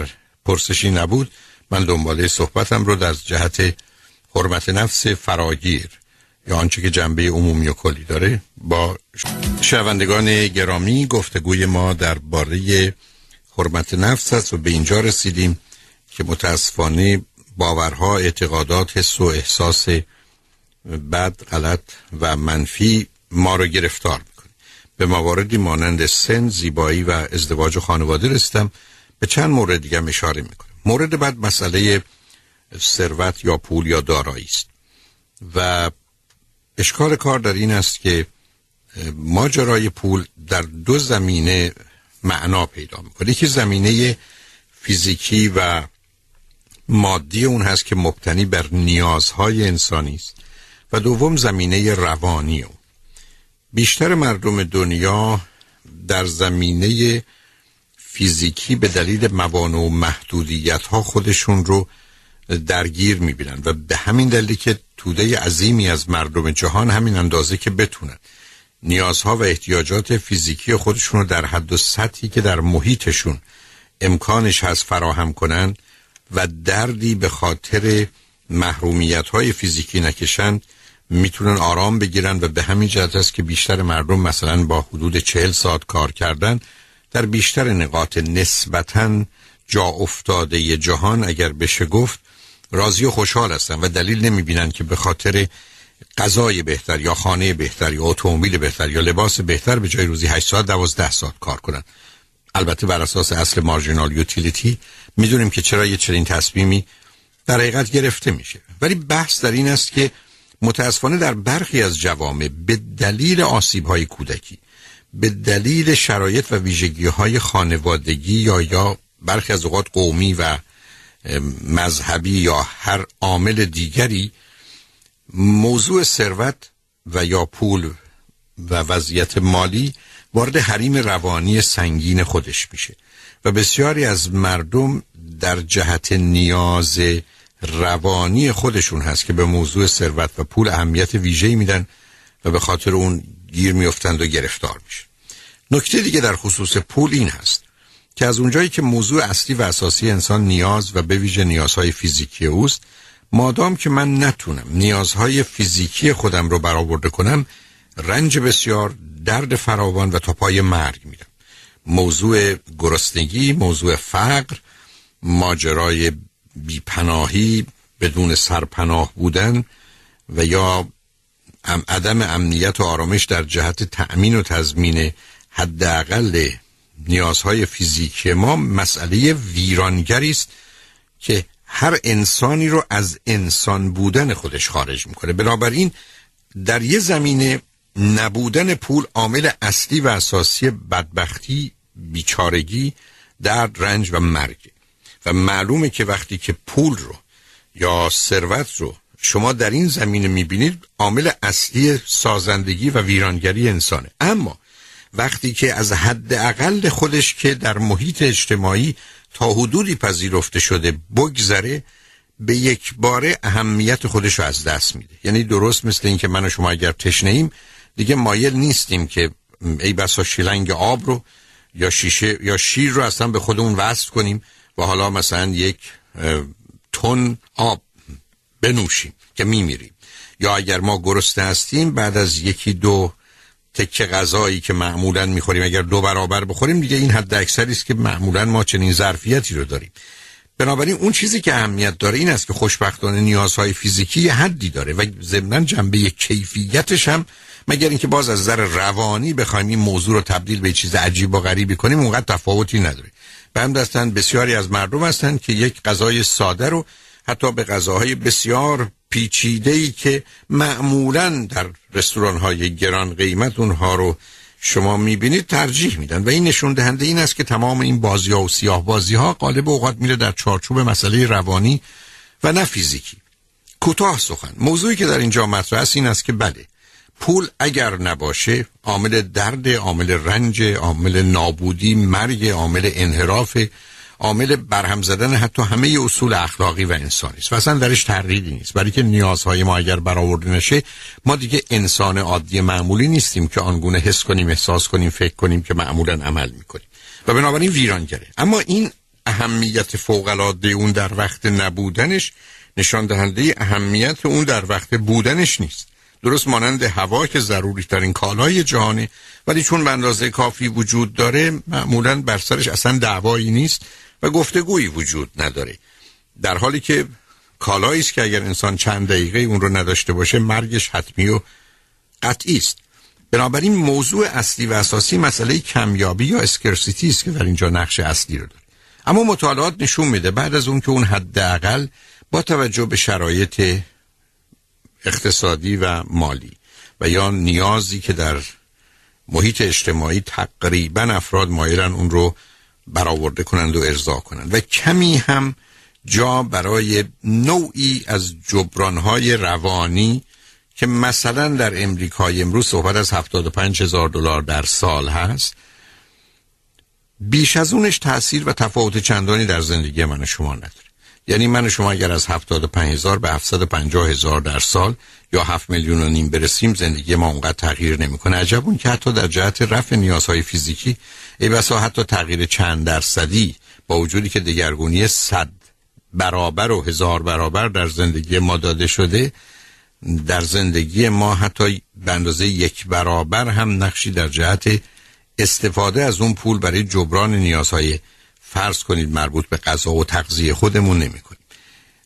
پرسشی نبود من دنباله صحبتم رو در جهت حرمت نفس فراگیر یا آنچه که جنبه عمومی و کلی داره با شنوندگان گرامی گفتگوی ما درباره حرمت نفس است و به اینجا رسیدیم که متاسفانه باورها اعتقادات حس و احساس بد غلط و منفی ما رو گرفتار می‌کنه. به مواردی مانند سن زیبایی و ازدواج و خانواده رسیدم. به چند مورد دیگه اشاره می‌کنم. مورد بعد مسئله ثروت یا پول یا دارایی است. و اشکال کار در این است که ماجرای پول در دو زمینه معنا پیدا می‌کنه. یکی زمینه فیزیکی و مادی اون هست که مبتنی بر نیازهای انسانی است و دوم زمینه روانی اون. بیشتر مردم دنیا در زمینه فیزیکی به دلیل موانع و محدودیت ها خودشون رو درگیر می‌بینن و به همین دلیل که توده عظیمی از مردم جهان همین اندازه که بتونن نیازها و احتیاجات فیزیکی خودشون رو در حد و سطحی که در محیطشون امکانش هست فراهم کنن و دردی به خاطر محرومیت های فیزیکی نکشند می‌تونن آرام بگیرن و به همین جهت است که بیشتر مردم مثلا با حدود چهل ساعت کار کردن در بیشتر نقاط نسبتا جا افتاده جهان اگر بشه گفت راضی و خوشحال هستن و دلیل نمی‌بینن که به خاطر غذای بهتر یا خانه بهتر یا اتومبیل بهتر یا لباس بهتر به جای روزی 8 ساعت 12 ساعت کار کنن. البته بر اساس اصل مارجینال یوتیلیتی می‌دونیم که چرا یه چنین تصمیمی در حقیقت گرفته میشه. ولی بحث در این است که متاسفانه در برخی از جوامع به دلیل آسیب های کودکی به دلیل شرایط و ویژگی های خانوادگی یا یا برخی از اوقات قومی و مذهبی یا هر عامل دیگری موضوع ثروت و یا پول و وضعیت مالی وارد حریم روانی سنگین خودش میشه و بسیاری از مردم در جهت نیاز روانی خودشون هست که به موضوع ثروت و پول اهمیت ویژه‌ای میدن و به خاطر اون گیر میافتند و گرفتار میشه. نکته دیگه در خصوص پول این هست. که از اونجایی که موضوع اصلی و اساسی انسان نیاز و به ویژه نیازهای فیزیکی اوست مادام که من نتونم نیازهای فیزیکی خودم رو برآورده کنم رنج بسیار درد فراوان و تا پای مرگ میرم. موضوع گرسنگی موضوع فقر ماجرای بیپناهی بدون سرپناه بودن و یا عدم امنیت و آرامش در جهت تأمین و تضمین حداقل نیازهای فیزیکی ما مسئله ویرانگری است که هر انسانی رو از انسان بودن خودش خارج می‌کنه. بنابراین در یه زمینه نبودن پول عامل اصلی و اساسی بدبختی بیچارگی درد رنج و مرگ. و معلومه که وقتی که پول رو یا ثروت رو شما در این زمینه می‌بینید عامل اصلی سازندگی و ویرانگری انسانه. اما وقتی که از حد اقل خودش که در محیط اجتماعی تا حدودی پذیرفته شده بگذره به یک باره اهمیت خودش رو از دست میده. یعنی درست مثل اینکه من و شما اگر تشنه ایم دیگه مایل نیستیم که ای بسا شیلنگ آب رو یا شیشه یا شیر رو اصلا به خودمون وصل کنیم و حالا مثلا یک تن آب بنوشیم که میمیریم. یا اگر ما گرسنه هستیم بعد از یکی دو تکه غذایی که معمولا می‌خوریم اگر دو برابر بخوریم دیگه این حد اکثری است که معمولا ما چنین ظرفیتی رو داریم. بنابراین اون چیزی که اهمیت داره این است که خوشبختانه نیازهای فیزیکی یه حدی داره و ضمن جنبه کیفیتش هم مگر اینکه باز از نظر روانی بخوایم این موضوع رو تبدیل به چیز عجیب و غریبی کنیم اونقدر تفاوتی نداره. به هم دستن بسیاری از مردم هستند که یک غذای ساده رو حتی به غذاهای بسیار پیچیده ای که معمولا در رستوران های گران قیمت اونها رو شما می‌بینید ترجیح میدن. و این نشون دهنده این است که تمام این بازی ها و سیاه بازی ها قالب اوقات میره در چارچوب مسئله روانی و نه فیزیکی. کوتاه سخن. موضوعی که در اینجا مطرح است این است که بله پول اگر نباشه عامل درد عامل رنج عامل نابودی مرگ عامل انحراف عامل برهم زدن حتی همه اصول اخلاقی و انسانی است. و اصلا درش تردیدی نیست. برای که نیازهای ما اگر برآورده نشه ما دیگه انسان عادی معمولی نیستیم که آنگونه حس کنیم احساس کنیم فکر کنیم که معمولا عمل می‌کنیم. و بنابراین ویرانگره. اما این اهمیت فوق العاده اون در وقت نبودنش نشان دهنده اهمیت اون در وقت بودنش نیست. درست مانند هوا که ضروری ترین کالای جهانی ولی چون به اندازه کافی وجود داره معمولا بر سرش اصلا دعوایی نیست. و گفتگویی وجود نداره. در حالی که کالایی است که اگر انسان چند دقیقه اون رو نداشته باشه مرگش حتمی و قطعی است. بنابراین موضوع اصلی و اساسی مسئله کمیابی یا اسکرسیتی است که در اینجا نقش اصلی رو داره. اما مطالعات نشون میده بعد از اون که اون حداقل با توجه به شرایط اقتصادی و مالی و یا نیازی که در محیط اجتماعی تقریبا افراد مایلن اون رو برآورده کنند و ارضا کنند. و کمی هم جا برای نوعی از جبرانهای روانی که مثلا در امریکای امروز صحبت از 75 هزار دلار در سال هست بیش از اونش تاثیر و تفاوت چندانی در زندگی من و شما نداره. یعنی من و شما اگر از 75 هزار به 750 هزار در سال یا 7 میلیون و نیم برسیم زندگی ما اونقدر تغییر نمی‌کنه. عجب اون که حتی در جهت رفع نیازهای فیزیکی ای بسا حتی تغییر چند درصدی با وجودی که دگرگونی صد برابر و هزار برابر در زندگی ما داده شده در زندگی ما حتی به اندازه یک برابر هم نقشی در جهت استفاده از اون پول برای جبران نیازهای فرض کنید مربوط به غذا و تغذیه خودمون نمی کنیم.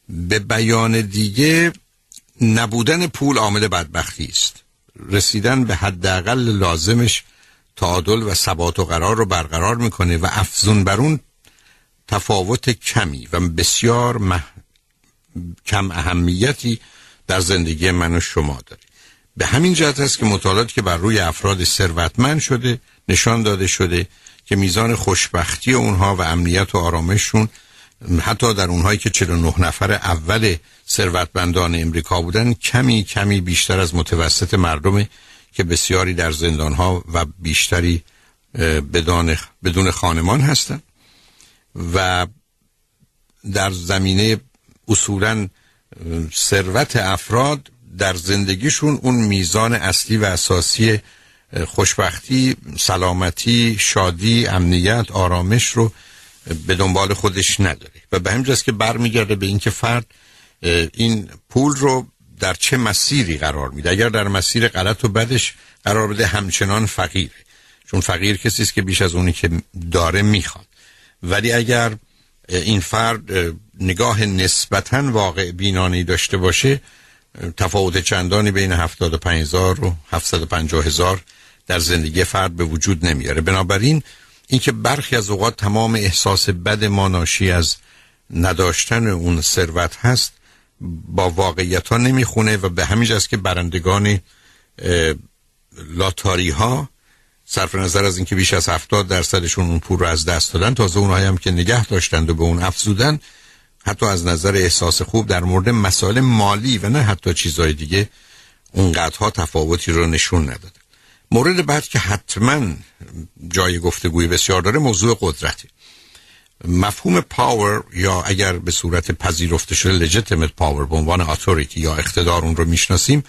به بیان دیگه نبودن پول عامل بدبختی است رسیدن به حداقل لازمش تعادل و ثبات و قرار رو برقرار می‌کنه و افزون بر اون تفاوت کمی و بسیار مح... کم اهمیتی در زندگی من و شما داره. به همین جهت است که مطالعاتی که بر روی افراد ثروتمند شده نشان داده شده که میزان خوشبختی اونها و امنیت و آرامششون حتی در اونهایی که 49 نفر اول ثروتمندان امریکا بودن کمی کمی بیشتر از متوسط مردم که بسیاری در زندانها و بیشتری بدون, بدون خانمان هستند و در زمینه اصولا ثروت افراد در زندگیشون اون میزان اصلی و اساسی خوشبختی سلامتی شادی امنیت آرامش رو به دنبال خودش نداره. و به همجاست که برمیگرده به اینکه فرد این پول رو در چه مسیری قرار میده؟ اگر در مسیر غلط و بدش قرار بده همچنان فقیره چون فقیر کسی است که بیش از اونی که داره می‌خواد. ولی اگر این فرد نگاه نسبتا واقع بینانی داشته باشه تفاوت چندانی بین 75 هزار و 750 هزار در زندگی فرد به وجود نمیاره. بنابراین اینکه برخی از اوقات تمام احساس بد ما ناشی از نداشتن اون ثروت هست با واقعیت ها نمی‌خونه و به همین که برندگان لاتاری ها صرف نظر از اینکه بیش از 70 درصدشون اون پول رو از دست دادن تازه اونهایی هم که نگه داشتند و به اون افزودن حتی از نظر احساس خوب در مورد مسائل مالی و نه حتی چیزهای دیگه اونقدرها تفاوتی رو نشون نداد مورد بعد که حتما جای گفتگوی بسیار داره موضوع قدرته مفهوم power یا اگر به صورت پذیرفته شده legitimate power به عنوان authority یا اقتدار اون رو می‌شناسیم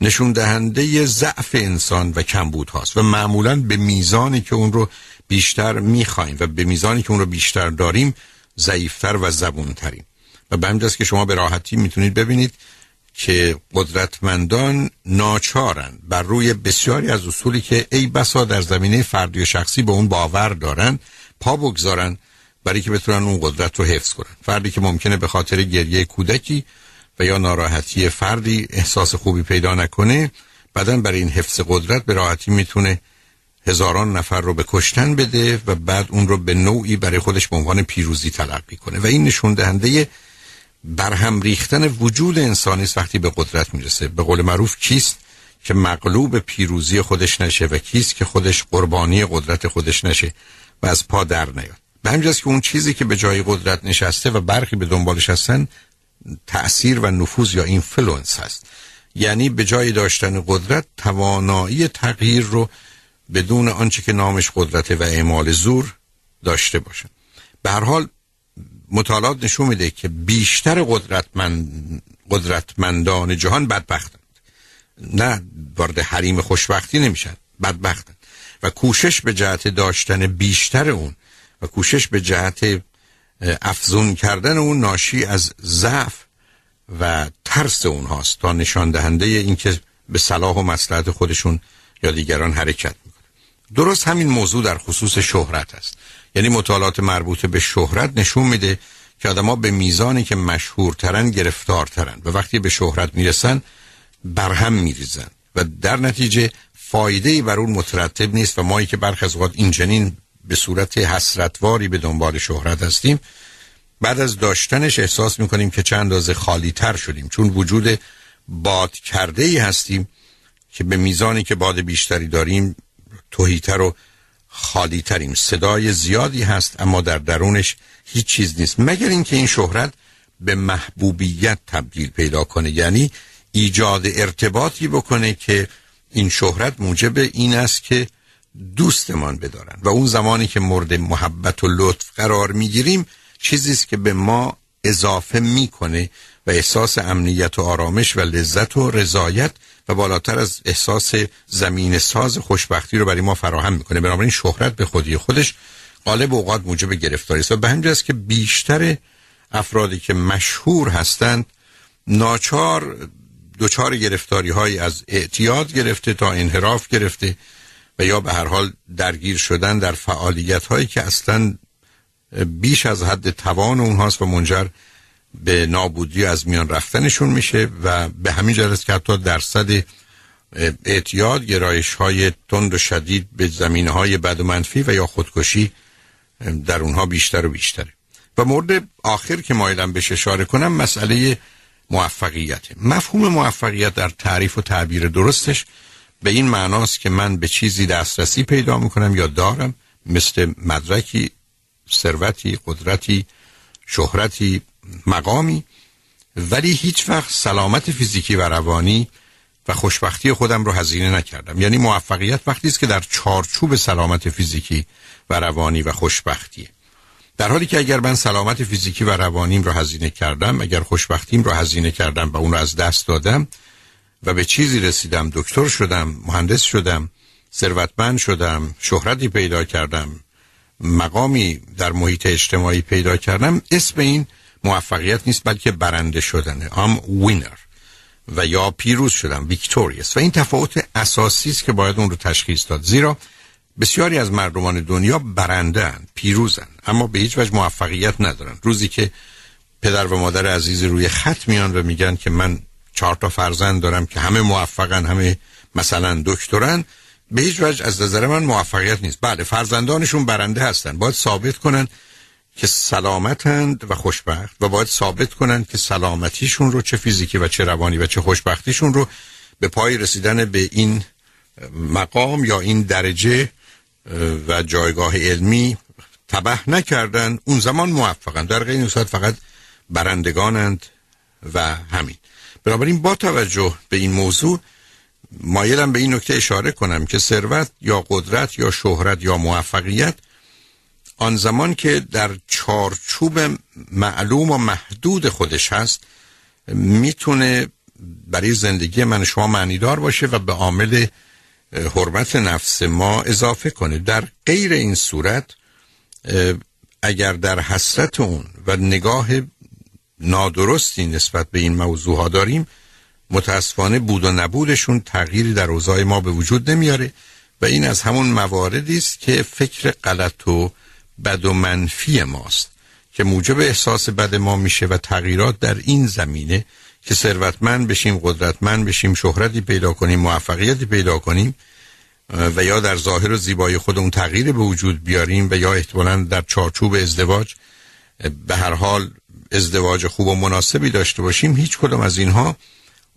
نشون دهنده ضعف انسان و کمبود هاست و معمولا به میزانی که اون رو بیشتر می‌خوایم و به میزانی که اون رو بیشتر داریم ضعیفتر و زبونتریم. و به همجاست که شما به راحتی می‌تونید ببینید که قدرتمندان ناچارن بر روی بسیاری از اصولی که ای بسا در زمینه فردی و شخصی به اون باور دارن پا بگذارن برای که بتونن اون قدرت رو حفظ کنن. فردی که ممکنه به خاطر گریه کودکی و یا ناراحتی فردی احساس خوبی پیدا نکنه بعدا برای این حفظ قدرت به راحتی می‌تونه هزاران نفر رو به کشتن بده و بعد اون رو به نوعی برای خودش به عنوان پیروزی تلقی کنه. و این نشون دهنده برهم ریختن وجود انسانی است وقتی به قدرت می‌رسه. به قول معروف کیست که مغلوب پیروزی خودش نشه و کیست که خودش قربانی قدرت خودش نشه و از پا در نیاد. به همجاست که اون چیزی که به جای قدرت نشسته و برخی به دنبالش هستن تأثیر و نفوذ یا influence هست. یعنی به جای داشتن قدرت توانایی تغییر رو بدون آنچه که نامش قدرت و اعمال زور داشته باشن به هر حال مطالعات نشون میده که بیشتر قدرتمند قدرتمندان جهان بدبختند. نه وارد حریم خوشبختی نمیشن بدبختند و کوشش به جهت داشتن بیشتر اون و کوشش به جهت افزون کردن اون ناشی از ضعف و ترس اونهاست تا نشان دهنده اینکه به صلاح و مصلحت خودشون یا دیگران حرکت می‌کنه درست همین موضوع در خصوص شهرت است. یعنی مطالعات مربوط به شهرت نشون میده که آدما به میزانی که مشهورترن گرفتارترن و وقتی به شهرت می‌رسن برهم میریزن و در نتیجه فایده ای بر اون مترتب نیست و مایی که برخ از اوقات این جنین به صورت حسرتواری به دنبال شهرت هستیم. بعد از داشتنش احساس می‌کنیم که چند اندازه خالی تر شدیم. چون وجود باد کرده ای هستیم که به میزانی که باد بیشتری داریم توهیتر و خالی تریم صدای زیادی هست اما در درونش هیچ چیز نیست. مگر اینکه این شهرت به محبوبیت تبدیل پیدا کنه؟ یعنی ایجاد ارتباطی بکنه که این شهرت موجب این است که دوستمان بدارن. و اون زمانی که مورد محبت و لطف قرار می‌گیریم چیزی است که به ما اضافه می‌کنه و احساس امنیت و آرامش و لذت و رضایت و بالاتر از احساس زمین ساز خوشبختی رو برای ما فراهم می‌کنه. بنابراین شهرت به خودی خودش غالب اوقات موجب گرفتاری است. و به همین که بیشتر افرادی که مشهور هستند ناچار دچار گرفتاری های از اعتیاد گرفته تا انحراف گرفته و یا به هر حال درگیر شدن در فعالیت هایی که اصلا بیش از حد توان اونهاست و منجر به نابودی از میان رفتنشون میشه و به همین جهت که حتی درصد اعتیاد گرایش های تند و شدید به زمینه های بد و منفی و یا خودکشی در اونها بیشتر و بیشتره. و مورد آخر که مایلم بهش اشاره کنم مسئله موفقیت مفهوم موفقیت در تعریف و تعبیر درستش به این معناست که من به چیزی دسترسی پیدا می‌کنم یا دارم مثل مدرکی ثروتی قدرتی شهرتی مقامی ولی هیچ وقت سلامت فیزیکی و روانی و خوشبختی خودم رو هزینه نکردم. یعنی موفقیت وقتی است که در چارچوب سلامت فیزیکی و روانی و خوشبختیه. در حالی که اگر من سلامت فیزیکی و روانیم رو هزینه کردم اگر خوشبختیم رو هزینه کردم و اون رو از دست دادم و به چیزی رسیدم. دکتر شدم مهندس شدم ثروتمند شدم شهرتی پیدا کردم. مقامی در محیط اجتماعی پیدا کردم. اسم این موفقیت نیست بلکه برنده شدنه. I'm winner و یا پیروز شدم victorious و این تفاوت اساسی است که باید اون رو تشخیص داد. زیرا بسیاری از مردمان دنیا برنده هن، پیروزن اما به هیچ وجه موفقیت ندارن. روزی که پدر و مادر عزیز روی خط میان و میگن که من چهار تا فرزند دارم که همه موفقن همه مثلا دکترن. به هیچ وجه از نظر من موفقیت نیست. بله فرزندانشون برنده هستن. باید ثابت کنن که سلامتند و خوشبخت و باید ثابت کنند که سلامتیشون رو چه فیزیکی و چه روانی و چه خوشبختیشون رو به پای رسیدن به این مقام یا این درجه و جایگاه علمی تبه نکردن. اون زمان موفقن. در غیر صورت فقط برندگانند و همین. بنابراین با توجه به این موضوع مایلم به این نکته اشاره کنم که ثروت یا قدرت یا شهرت یا موفقیت آن زمان که در چارچوب معلوم و محدود خودش هست می‌تونه برای زندگی من شما معنیدار باشه و به عامل حرمت نفس ما اضافه کنه. در غیر این صورت اگر در حسرت اون و نگاه نادرستی نسبت به این موضوع ها داریم. متاسفانه بود و نبودشون تغییری در اوضاع ما به وجود نمیاره و این از همون مواردی است که فکر غلط و بد و منفی ماست که موجب احساس بد ما میشه و تغییرات در این زمینه که ثروتمند بشیم قدرتمند بشیم شهرتی پیدا کنیم موفقیتی پیدا کنیم و یا در ظاهر و زیبایی خودمون تغییر به وجود بیاریم و یا احتمالا در چارچوب ازدواج به هر حال ازدواج خوب و مناسبی داشته باشیم هیچ کدام از اینها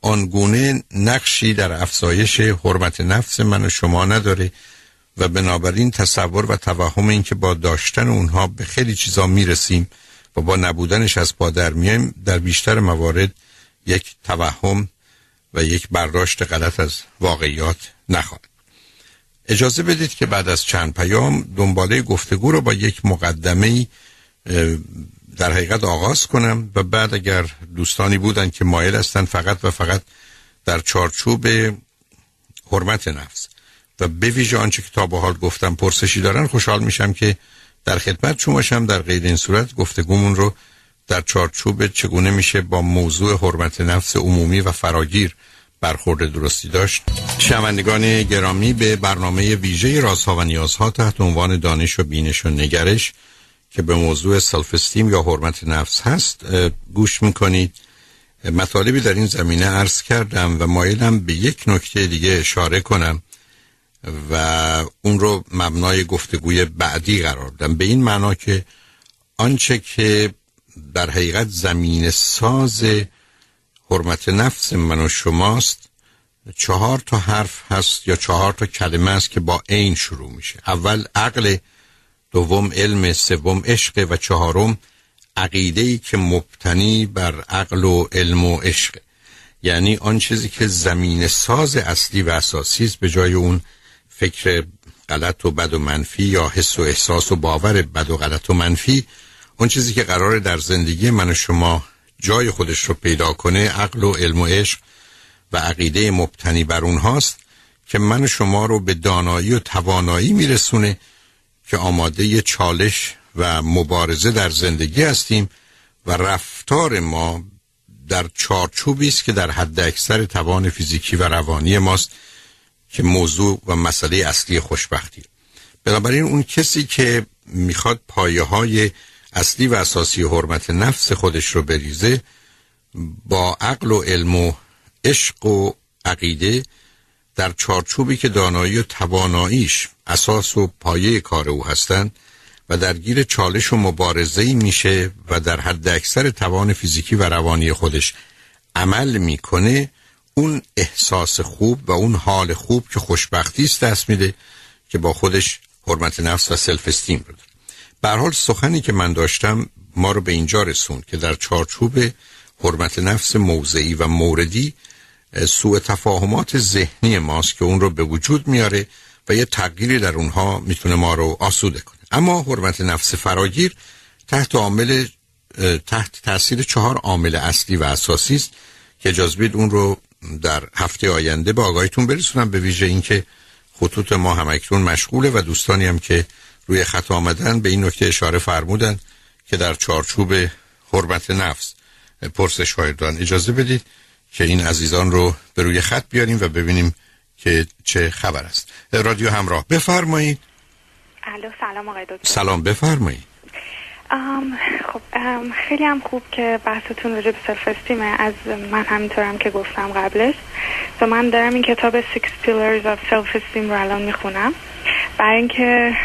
آنگونه نقشی در افزایش حرمت نفس من و شما نداره و بنابراین تصور و توهم این که با داشتن اونها به خیلی چیزا می‌رسیم و با نبودنش از پادر میایم در بیشتر موارد یک توهم و یک برداشت غلط از واقعیات نخواهد. اجازه بدید که بعد از چند پیام دنباله گفتگو رو با یک مقدمه در حقیقت آغاز کنم و بعد اگر دوستانی بودن که مایل هستن فقط و فقط در چارچوب حرمت نفس و به ویژه آنچه که تا به حال گفتم پرسشی دارن خوشحال میشم که در خدمت شما باشم. در غیر این صورت گفتگومون رو در چارچوب چگونه میشه با موضوع حرمت نفس عمومی و فراگیر برخورد درستی داشت؟ شنوندگان گرامی به برنامه ویژه رازها و نیازها تحت عنوان دانش و بینش و نگرش که به موضوع سلف استیم یا حرمت نفس هست گوش می‌کنید. مطالبی در این زمینه عرض کردم و مایلم به یک نکته دیگه اشاره کنم و اون رو مبنای گفتگوی بعدی قرار بدم به این معنا که آنچه که در حقیقت زمین ساز حرمت نفس من و شماست چهار تا حرف هست یا چهار تا کلمه است که با عین شروع میشه. اول عقل دوم علم سوم عشق و چهارم عقیده ای که مبتنی بر عقل و علم و عشق. یعنی آن چیزی که زمین ساز اصلی و اساسی است به جای اون فکر غلط و بد و منفی یا حس و احساس و باور بد و غلط و منفی اون چیزی که قراره در زندگی من و شما جای خودش رو پیدا کنه عقل و علم و عشق و عقیده مبتنی بر اونهاست که من و شما رو به دانایی و توانایی میرسونه که آماده چالش و مبارزه در زندگی هستیم و رفتار ما در چارچوبی است که در حد اکثر توان فیزیکی و روانی ماست که موضوع و مسئله اصلی خوشبختی. بنابراین اون کسی که می‌خواد پایه های اصلی و اساسی حرمت نفس خودش رو بریزه با عقل و علم و عشق و عقیده در چارچوبی که دانایی و تواناییش اساس و پایه کار او هستند و درگیر چالش و مبارزه میشه و در حد اکثر توان فیزیکی و روانی خودش عمل می‌کنه اون احساس خوب و اون حال خوب که خوشبختی است دست میده که با خودش حرمت نفس و سلف استیم رو به حال سخنی که من داشتم ما رو به اینجا رسوند که در چارچوب حرمت نفس موضعی و موردی سوء تفاهمات ذهنی ماست که اون رو به وجود میاره و یه تغییری در اونها می‌تونه ما رو آسوده کنه. اما حرمت نفس فراگیر تحت عامل تحت تاثیر چهار عامل اصلی و اساسی است که اجازه اون رو در هفته آینده به آگاهیتون برسونم به ویژه اینکه خطوط ما همکنون مشغوله و دوستانی هم که روی خط آمدن به این نکته اشاره فرمودن که در چارچوب حرمت نفس پرسش دارن اجازه بدید که این عزیزان رو به روی خط بیاریم و ببینیم که چه خبر است. رادیو همراه بفرمایید. الو سلام آقای دکتر. سلام بفرمایید. خب خیلی هم خوب که بحثتون راجع به سلف استیمه از من همینطورم که گفتم قبلش. و من دارم این کتاب Six Pillars of Self Esteem رو الان می‌خونم. برای اینکه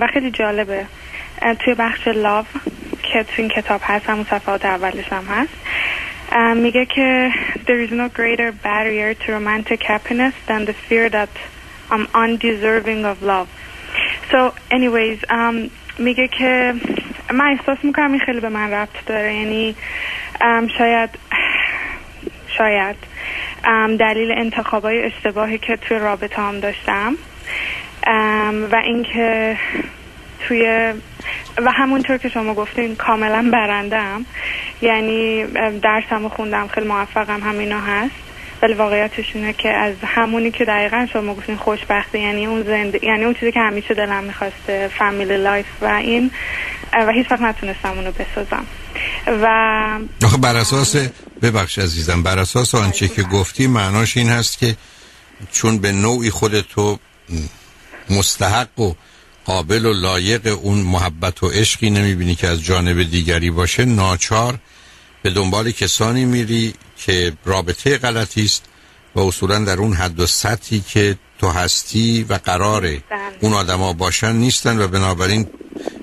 و خیلی جالبه. توی بخش لاو که توی این کتاب هست همون صفحات اولش هم هست. میگه که there is no greater barrier to romantic happiness than the fear that I'm undeserving of love. So anyways um, میگه که من احساس می‌کنم این خیلی به من ربط داره یعنی شاید شاید دلیل انتخابای اشتباهی که توی رابطه هم داشتم و اینکه توی و همونطور که شما گفتین کاملا برندم یعنی درسمو خوندم خیلی موفقم همینا هست. ولی واقعیتش اینه که از همونی که دقیقا شما گفتین خوشبختی یعنی اون زنده یعنی اون چیزی که همیشه دلم می‌خواسته فامیلی لایف و این و هیچ وقت نتونستم اونو بسازم. و آخه بر اساس ببخش عزیزم بر اساس آنچه که گفتی معناش این هست که چون به نوعی خودتو مستحق و قابل و لایق اون محبت و عشقی نمی‌بینی که از جانب دیگری باشه ناچار به دنبال کسانی میری که رابطه غلطی است و اصولا در اون حد و سطحی که تو هستی و قراره بله. اون آدما باشن نیستن و بنابراین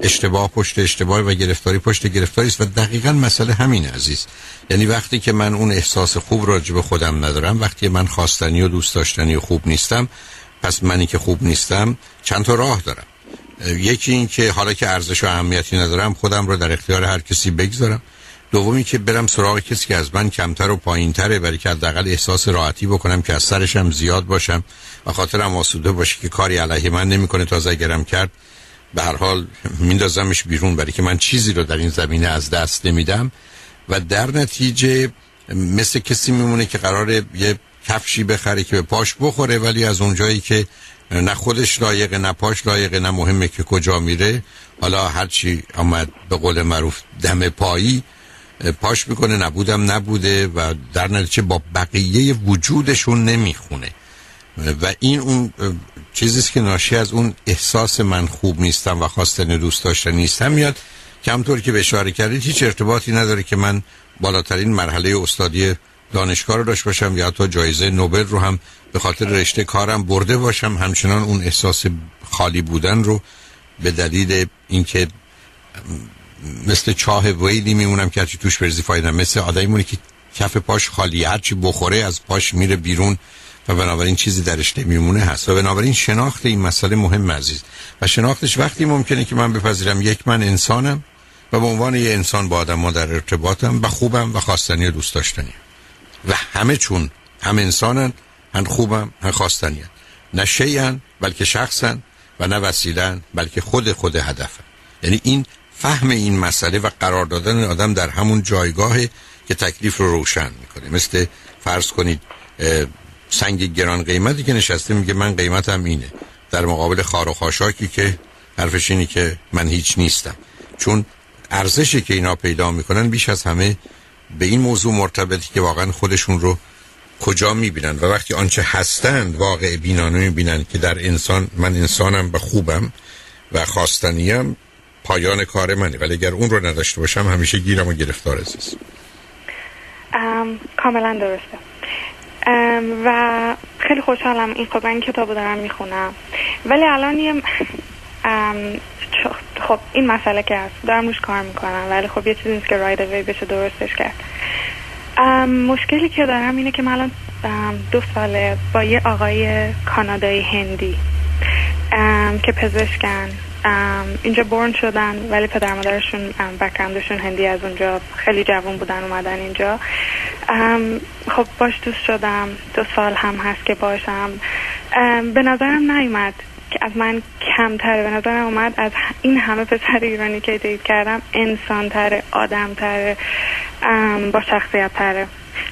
اشتباه پشت اشتباه و گرفتاری پشت گرفتاری است. و دقیقا مسئله همین عزیز. یعنی وقتی که من اون احساس خوب راجع به خودم ندارم وقتی من خواستنی و دوست داشتنی و خوب نیستم پس منی که خوب نیستم چند تا راه دارم. یکی این که حالا که ارزش و اهمیتی ندارم خودم رو در اختیار هر کسی بگذارم. دومی که برم سراغ کسی که از من کمتر و پایینتره برای که حداقل احساس راحتی بکنم که از سرشم زیاد باشم و خاطرم آسوده باشه که کاری علیه من نمی‌کنه. تا اگرم کرد به هر حال میندازمش بیرون برای که من چیزی رو در این زمینه از دست نمیدم. و در نتیجه مثل کسی میمونه که قراره یه کفشی بخره که به پاش بخوره ولی از اونجایی که نه خودش لایقه نه پاش لایقه نه مهمه که کجا میره. حالا هرچی آمد به قول معروف دم پایی پاش می‌کنه نبودم نبوده و در نتیجه با بقیه وجودشون نمی‌خونه. و این اون چیزیست که ناشی از اون احساس من خوب نیستم و خواستن دوست داشتن نیستم میاد. کمطور که به اشاره کردید هیچ ارتباطی نداره که من بالاترین مرحله استادی دانشگاه رو داشت باشم یا حتی جایزه نوبل رو هم به خاطر رشته کارم برده باشم همچنان اون احساس خالی بودن رو به دلیل اینکه مثل چاه ویلی میمونم که هرچی توش برزی فایده مثل آدمی مونی که کف پاش خالی هرچی بخوره از پاش میره بیرون و بنابراین چیزی درش نمیمونه هست. و بنابراین شناخت این مسئله مهم عزیز. و شناختش وقتی ممکنه که من بپذیرم یک من انسانم و به عنوان یه انسان با آدم ما در ارتباطم و خوبم و خواستنی و دوست داشتنی و همه چون هم انسانن هم خوبم هم خواستنی نه شیعن بلکه شخصن و نه وسیلن بلکه خود خود هدفن. یعنی این فهم این مسئله و قرار دادن آدم در همون جایگاهی که تکلیف رو روشن می‌کنه. مثل فرض کنید سنگ گران قیمتی که نشسته میگه من قیمتم اینه. در مقابل خار و خاشاکی که حرفش اینی که من هیچ نیستم. چون ارزشی که اینا پیدا می‌کنن بیش از همه به این موضوع مرتبطی که واقعا خودشون رو کجا می‌بینن؟ و وقتی آنچه هستند واقع بینانه می‌بینن که در انسان من انسانم و خوبم و خواستنیم پایان کار منه. ولی اگر اون رو نداشته باشم همیشه گیرم و گرفتار عزیز. کاملا درسته. و خیلی خوشحالم این خب این کتاب دارم می‌خونم. ولی الان یه خب این مسئله که هست. دارم روش کار می‌کنم ولی خب یه چیزی نیست که راید وی بشه درستش کرد. مشکلی که دارم اینه که من الان دو ساله با یه آقای کانادایی هندی که پزشکن. اینجا بورن شدن ولی پدر مادرشون بکرندشون هندی از اونجا خیلی جوان بودن اومدن اینجا. خب باش دوست شدم. دو سال هم هست که باشم. به نظرم نیومد. که از من کمتره. به نظرم اومد از این همه پسر ایرانی که دید کردم انسان تره آدم تره با شخصیت تره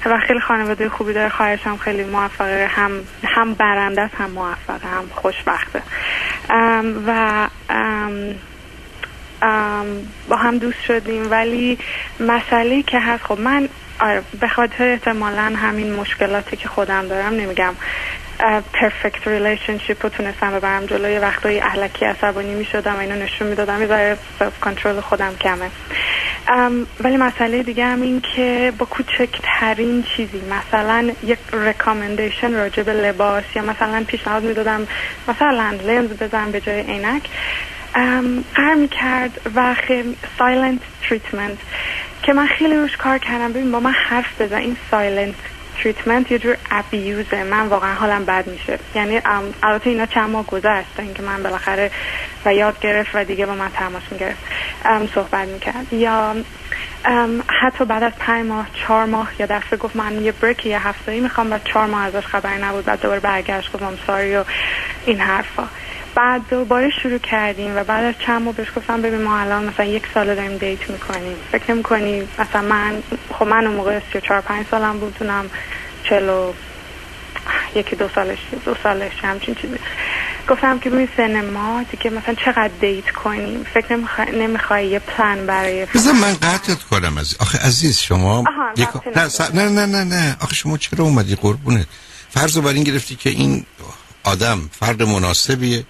و خیلی خانواده خوبی داره. خواهرش هم خیلی موفقه. هم هم برنده هم موفقه هم خوشبخته. و با هم دوست شدیم. ولی مسئله که هست خب من آره به خاطر احتمالا همین مشکلاتی که خودم دارم نمیگم perfect relationship رو تونستم ببرم جلو یه وقتایی الکی عصبانی می شدم و اینو نشون می‌دادم یه self control خودم کمه. ولی مسئله دیگه هم این که با کوچکترین چیزی مثلا یک recommendation راجع به لباس یا مثلا پیشنهاد می‌دادم مثلا لنز بزن به جای عینک قرار می‌کرد و silent treatment که من خیلی روش کار کردم. ببین با من حرف بزن. این silent treatment یه جور abuse ه من واقعا حالم بد میشه. یعنی البته اینا چند ماه گذشت اینکه من بالاخره و یاد گرفت و دیگه با من تماس می‌گرفت. صحبت می‌کرد. یا حتی بعد از پنج ماه چهار ماه یه دفعه گفت من یه break یه هفته ای می‌خوام و چهار ماه ازش خبری نبود. بعد دوباره برگشت گفتم sorry و این حرفا. بعد دوباره شروع کردیم و بعد از چند ماه بهش گفتم ببین ما الان مثلا یک سال داریم دیت می‌کنیم. فکر می‌کنی مثلا من خب من اون موقع سی چهار پنج سالم بودونم چلو یکی دو سالش دو سالش همچین چیزی. گفتم که ببین سن ما دیگه مثلا چقدر دیت کنیم؟ فکر نمی‌خوای یه پلان برای بذار من قطعت کنم از آخه عزیز شما یک... نه, نه نه نه نه آخه شما چرا اومدی؟ قربونت. فرض بر این گرفتی که این آدم فرد مناسبیه.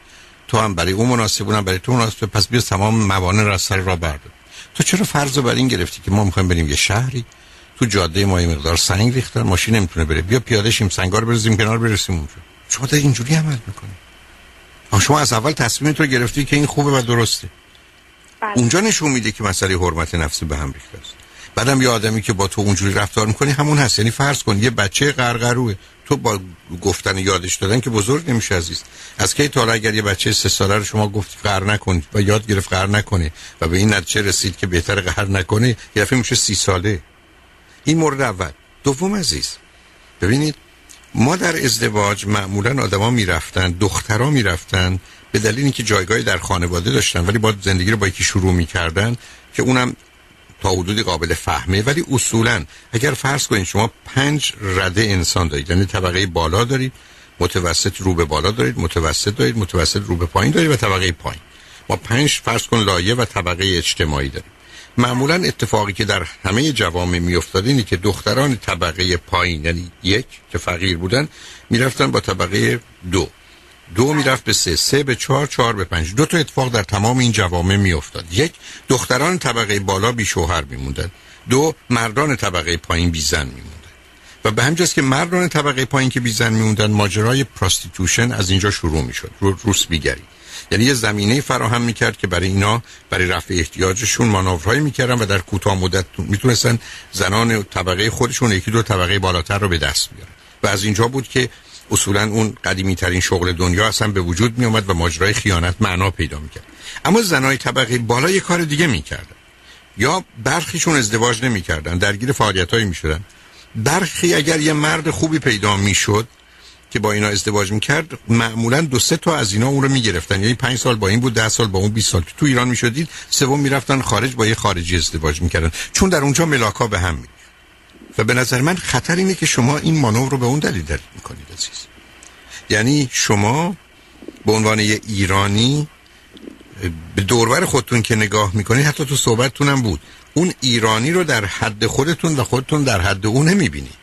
تو هم برای اون مناسب اونم برای تو مناسب. پس بیا تمام موانع را سر را بردار. تو چرا فرض بر این گرفتی که ما می‌خوایم بریم یه شهری؟ تو جاده ما یه مقدار سنگ ریختن ماشین نمی‌تونه بره. بیا پیاده شیم سنگار بریزیم کنار برسیم اونجا. شما در اینجوری عمل می‌کنی. شما از اول تصمیم تو گرفتی که این خوبه و درسته. بله. اونجا نشون میده که مسئله حرمت نفسی به هم ریخته است. بعدم یه آدمی که با تو اونجوری رفتار می‌کنی همون هست. یعنی فرض کن یه بچه قرقروه تو با گفتن یادش دادن که بزرگ نمیشه عزیز. از کی تا اگر یه بچه سه ساله رو شما گفت قهر نکن و یاد گرفت قهر نکنه و به این نتیجه رسید که بهتر قهر نکنه یه دفعه میشه سی ساله. این مورد اول. دوم عزیز ببینید ما در ازدواج معمولا آدما می‌رفتن دخترها می‌رفتن به دلیل اینکه جایگاهی در خانواده داشتن ولی با زندگی رو با یکی شروع می‌کردن که اونم حدودی قابل فهمه ولی اصولا اگر فرض کنید شما پنج رده انسان دارید یعنی طبقه بالا دارید متوسط رو به بالا دارید متوسط دارید متوسط رو به پایین دارید و طبقه پایین. ما پنج فرض کن لایه و طبقه اجتماعی داریم. معمولا اتفاقی که در همه جوامع میافتاد اینه که دختران طبقه پایین یعنی یک که فقیر بودن می‌رفتن با طبقه دو. دو می‌رفت به سه سه به چهار چهار به پنج. دو تا اتفاق در تمام این جوامع میافتاد. یک دختران طبقه بالا بی شوهر میموندن دو مردان طبقه پایین بی زن میموندن و به همجاست که مردان طبقه پایین که بی زن میموندن ماجرای prostitution از اینجا شروع می‌شد. روسپیگری. یعنی یه زمینه فراهم می‌کرد که برای اینا برای رفع احتیاجشون مانورهایی می‌کردن و در کوتاه مدت می‌تونستن زنان طبقه خودشون یکی دو طبقه بالاتر رو به دست بیارن. و از اینجا بود که اصولا اون قدیمی ترین شغل دنیا اصلا به وجود می اومد و ماجرای خیانت معنا پیدا می‌کرد. اما زنای طبقه بالا یه کار دیگه می‌کردن. یا برخیشون ازدواج نمی‌کردن درگیر فعالیت هایی می‌شدن. برخی اگر یه مرد خوبی پیدا می‌شد که با اینا ازدواج می‌کرد معمولا دو سه تا از اینا اون رو می‌گرفتن. یعنی پنج سال با این بود ده سال با اون 20 سال. تو ایران می‌شدید سوم می‌رفتن خارج با یه خارجی ازدواج می‌کردن. چون در اونجا ملاکا به هم می و به نظر من خطر اینه که شما این مانور رو به اون دلیل دارید می‌کنید عزیز. یعنی شما به عنوان یه ایرانی به دوربر خودتون که نگاه می‌کنید حتی تو صحبتتونم بود. اون ایرانی رو در حد خودتون و خودتون در حد اون نمی‌بینید.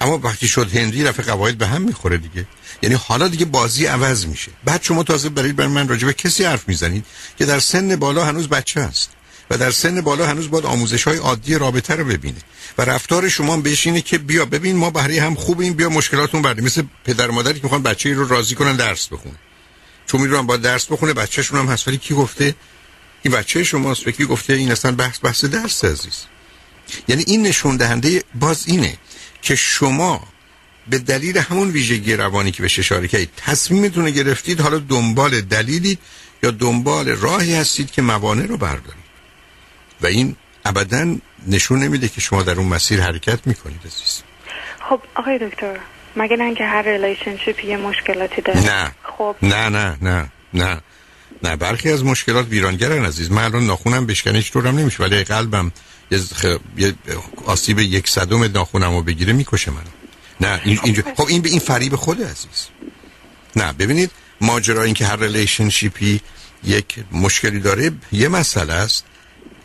اما وقتی شد هندی رفع قواعد به هم می‌خوره دیگه. یعنی حالا دیگه بازی عوض میشه. بعد شما تازه برید بر من راجع به کسی حرف می‌زنید که در سن بالا هنوز بچه است و در سن بالا هنوز باید آموزش های عادی رابطه رو ببینه و رفتار شما بهش اینه که بیا ببین ما برای هم خوبیم بیا مشکلاتون برده مثل پدر مادری که می‌خوان بچه رو راضی کنن درس بخونه چون می‌دونن با درس بخونه بچهشون هم هست. ولی کی گفته؟ این بچه شماست و کی گفته؟ این اصلا بحث بحث درس عزیز. یعنی این نشون دهنده باز اینه که شما به دلیل همون ویژگی روانی که به اشاره کردید تصمیمتون گرفتید حالا دنبال دلیلی یا دنبال راهی هستید که موانع رو بردارید. و این ابدا نشون نمیده که شما در اون مسیر حرکت می‌کنید عزیز. خب آقای دکتر مگه نه که هر relationship یه مشکلاتی داره؟ نه. خب. نه نه نه نه. نه برخی از مشکلات ویرانگرن عزیز. من الان ناخونم بشکنه هیچ طورم نمیشه ولی قلبم یه, خ... یه آسیب یک صدم ناخونم رو بگیره می‌کشه من نه این اینجا خب این به این فریب خود عزیز. نه ببینید ماجرا این که هر relationship ی یک مشکلی داره یه مسئله است.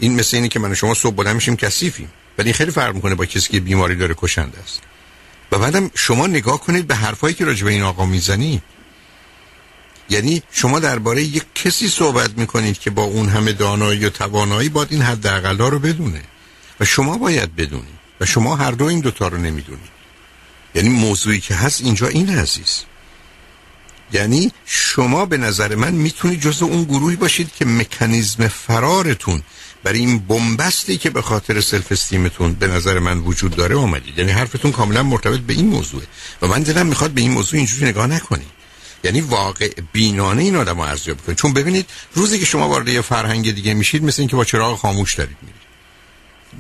این مثل اینه که من و شما صبح بلند میشیم کثیفیم. ولی این خیلی فرق می‌کنه با کسی که بیماری داره کشنده است. و بعدم شما نگاه کنید به حرفایی که راجع به این آقا می‌زنی. یعنی شما درباره یک کسی صحبت می‌کنید که با اون همه دانایی و توانایی باید این حداقل رو بدونه. و شما باید بدونید. و شما هر دو این دوتا رو نمی‌دونید. یعنی موضوعی که هست اینجا این عزیز. یعنی شما به نظر من می‌تونید جز اون گروهی باشید که مکانیزم فرارتون برای این بنبستی که به خاطر سلف استیمتون به نظر من وجود داره اومدید. یعنی حرفتون کاملا مرتبط به این موضوعه. و من دلم می‌خواد به این موضوع اینجوری نگاه نکنید یعنی واقع بینانه این آدم رو ارزیابی کنید چون ببینید روزی که شما وارد یه فرهنگ دیگه میشید مثل اینکه با چراغ خاموش دارید میرید.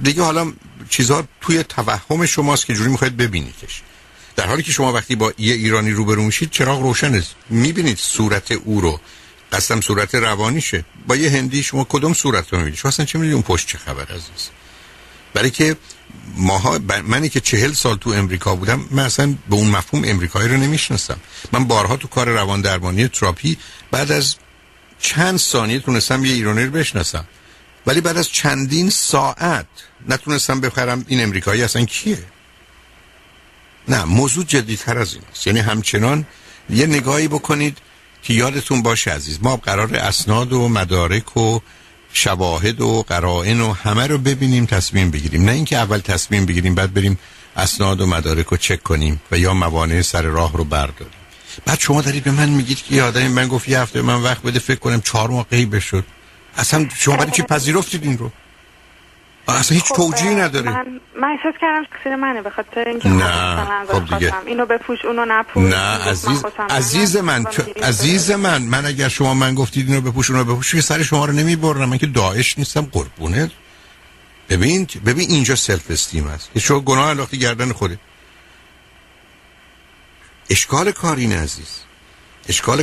دیگه حالا چیزها توی توهم شماست که جوری می‌خواید ببینیدش. در حالی که شما وقتی با یه ایرانی روبرو میشید چراغ روشنه می‌بینید صورت او رو. قسم صورت روانیشه. با یه هندی شما کدوم صورت رو می‌بینید شما اصلا چه می‌دونید اون پشت چه خبر عزیز برای که ماها منی که چهل سال تو امریکا بودم من اصلا به اون مفهوم امریکایی رو نمی‌شناسم. من بارها تو کار روان درمانی تراپی بعد از چند ثانیه تونستم یه ایرانی رو بشناسم. ولی بعد از چندین ساعت نتونستم بخرم این امریکایی اصلا کیه؟ نه موضوع جدیتر از این است یعنی همچنان یه نگاهی بکنید که یادتون باشه عزیز ما قرار اسناد و مدارک و شواهد و قرائن و همه رو ببینیم تصمیم بگیریم. نه اینکه اول تصمیم بگیریم بعد بریم اسناد و مدارک رو چک کنیم و یا موانع سر راه رو برداریم. بعد شما دارید به من میگید که یه آدمی من گفت یه هفته من وقت بده فکر کنم چهار ماه غیب شد. اصلا شما برای چی پذیرفتید این رو؟ اصلا هیچ خب، توجیهی نداره من من احساس کردم تقصیر منه به خاطر اینکه نه، خب دیگه. اینو بپوش اونو نپوش نه عزیز عزیز من عزیز من من اگر شما من گفتید اینو بپوش اونو بپوش که سر شما رو نمی‌برم من که داعش نیستم قربونه. ببین ببین اینجا سلف استیم هست. که شما گناه انداختی گردن خوده اشکال کار اینه عزیز. اشکال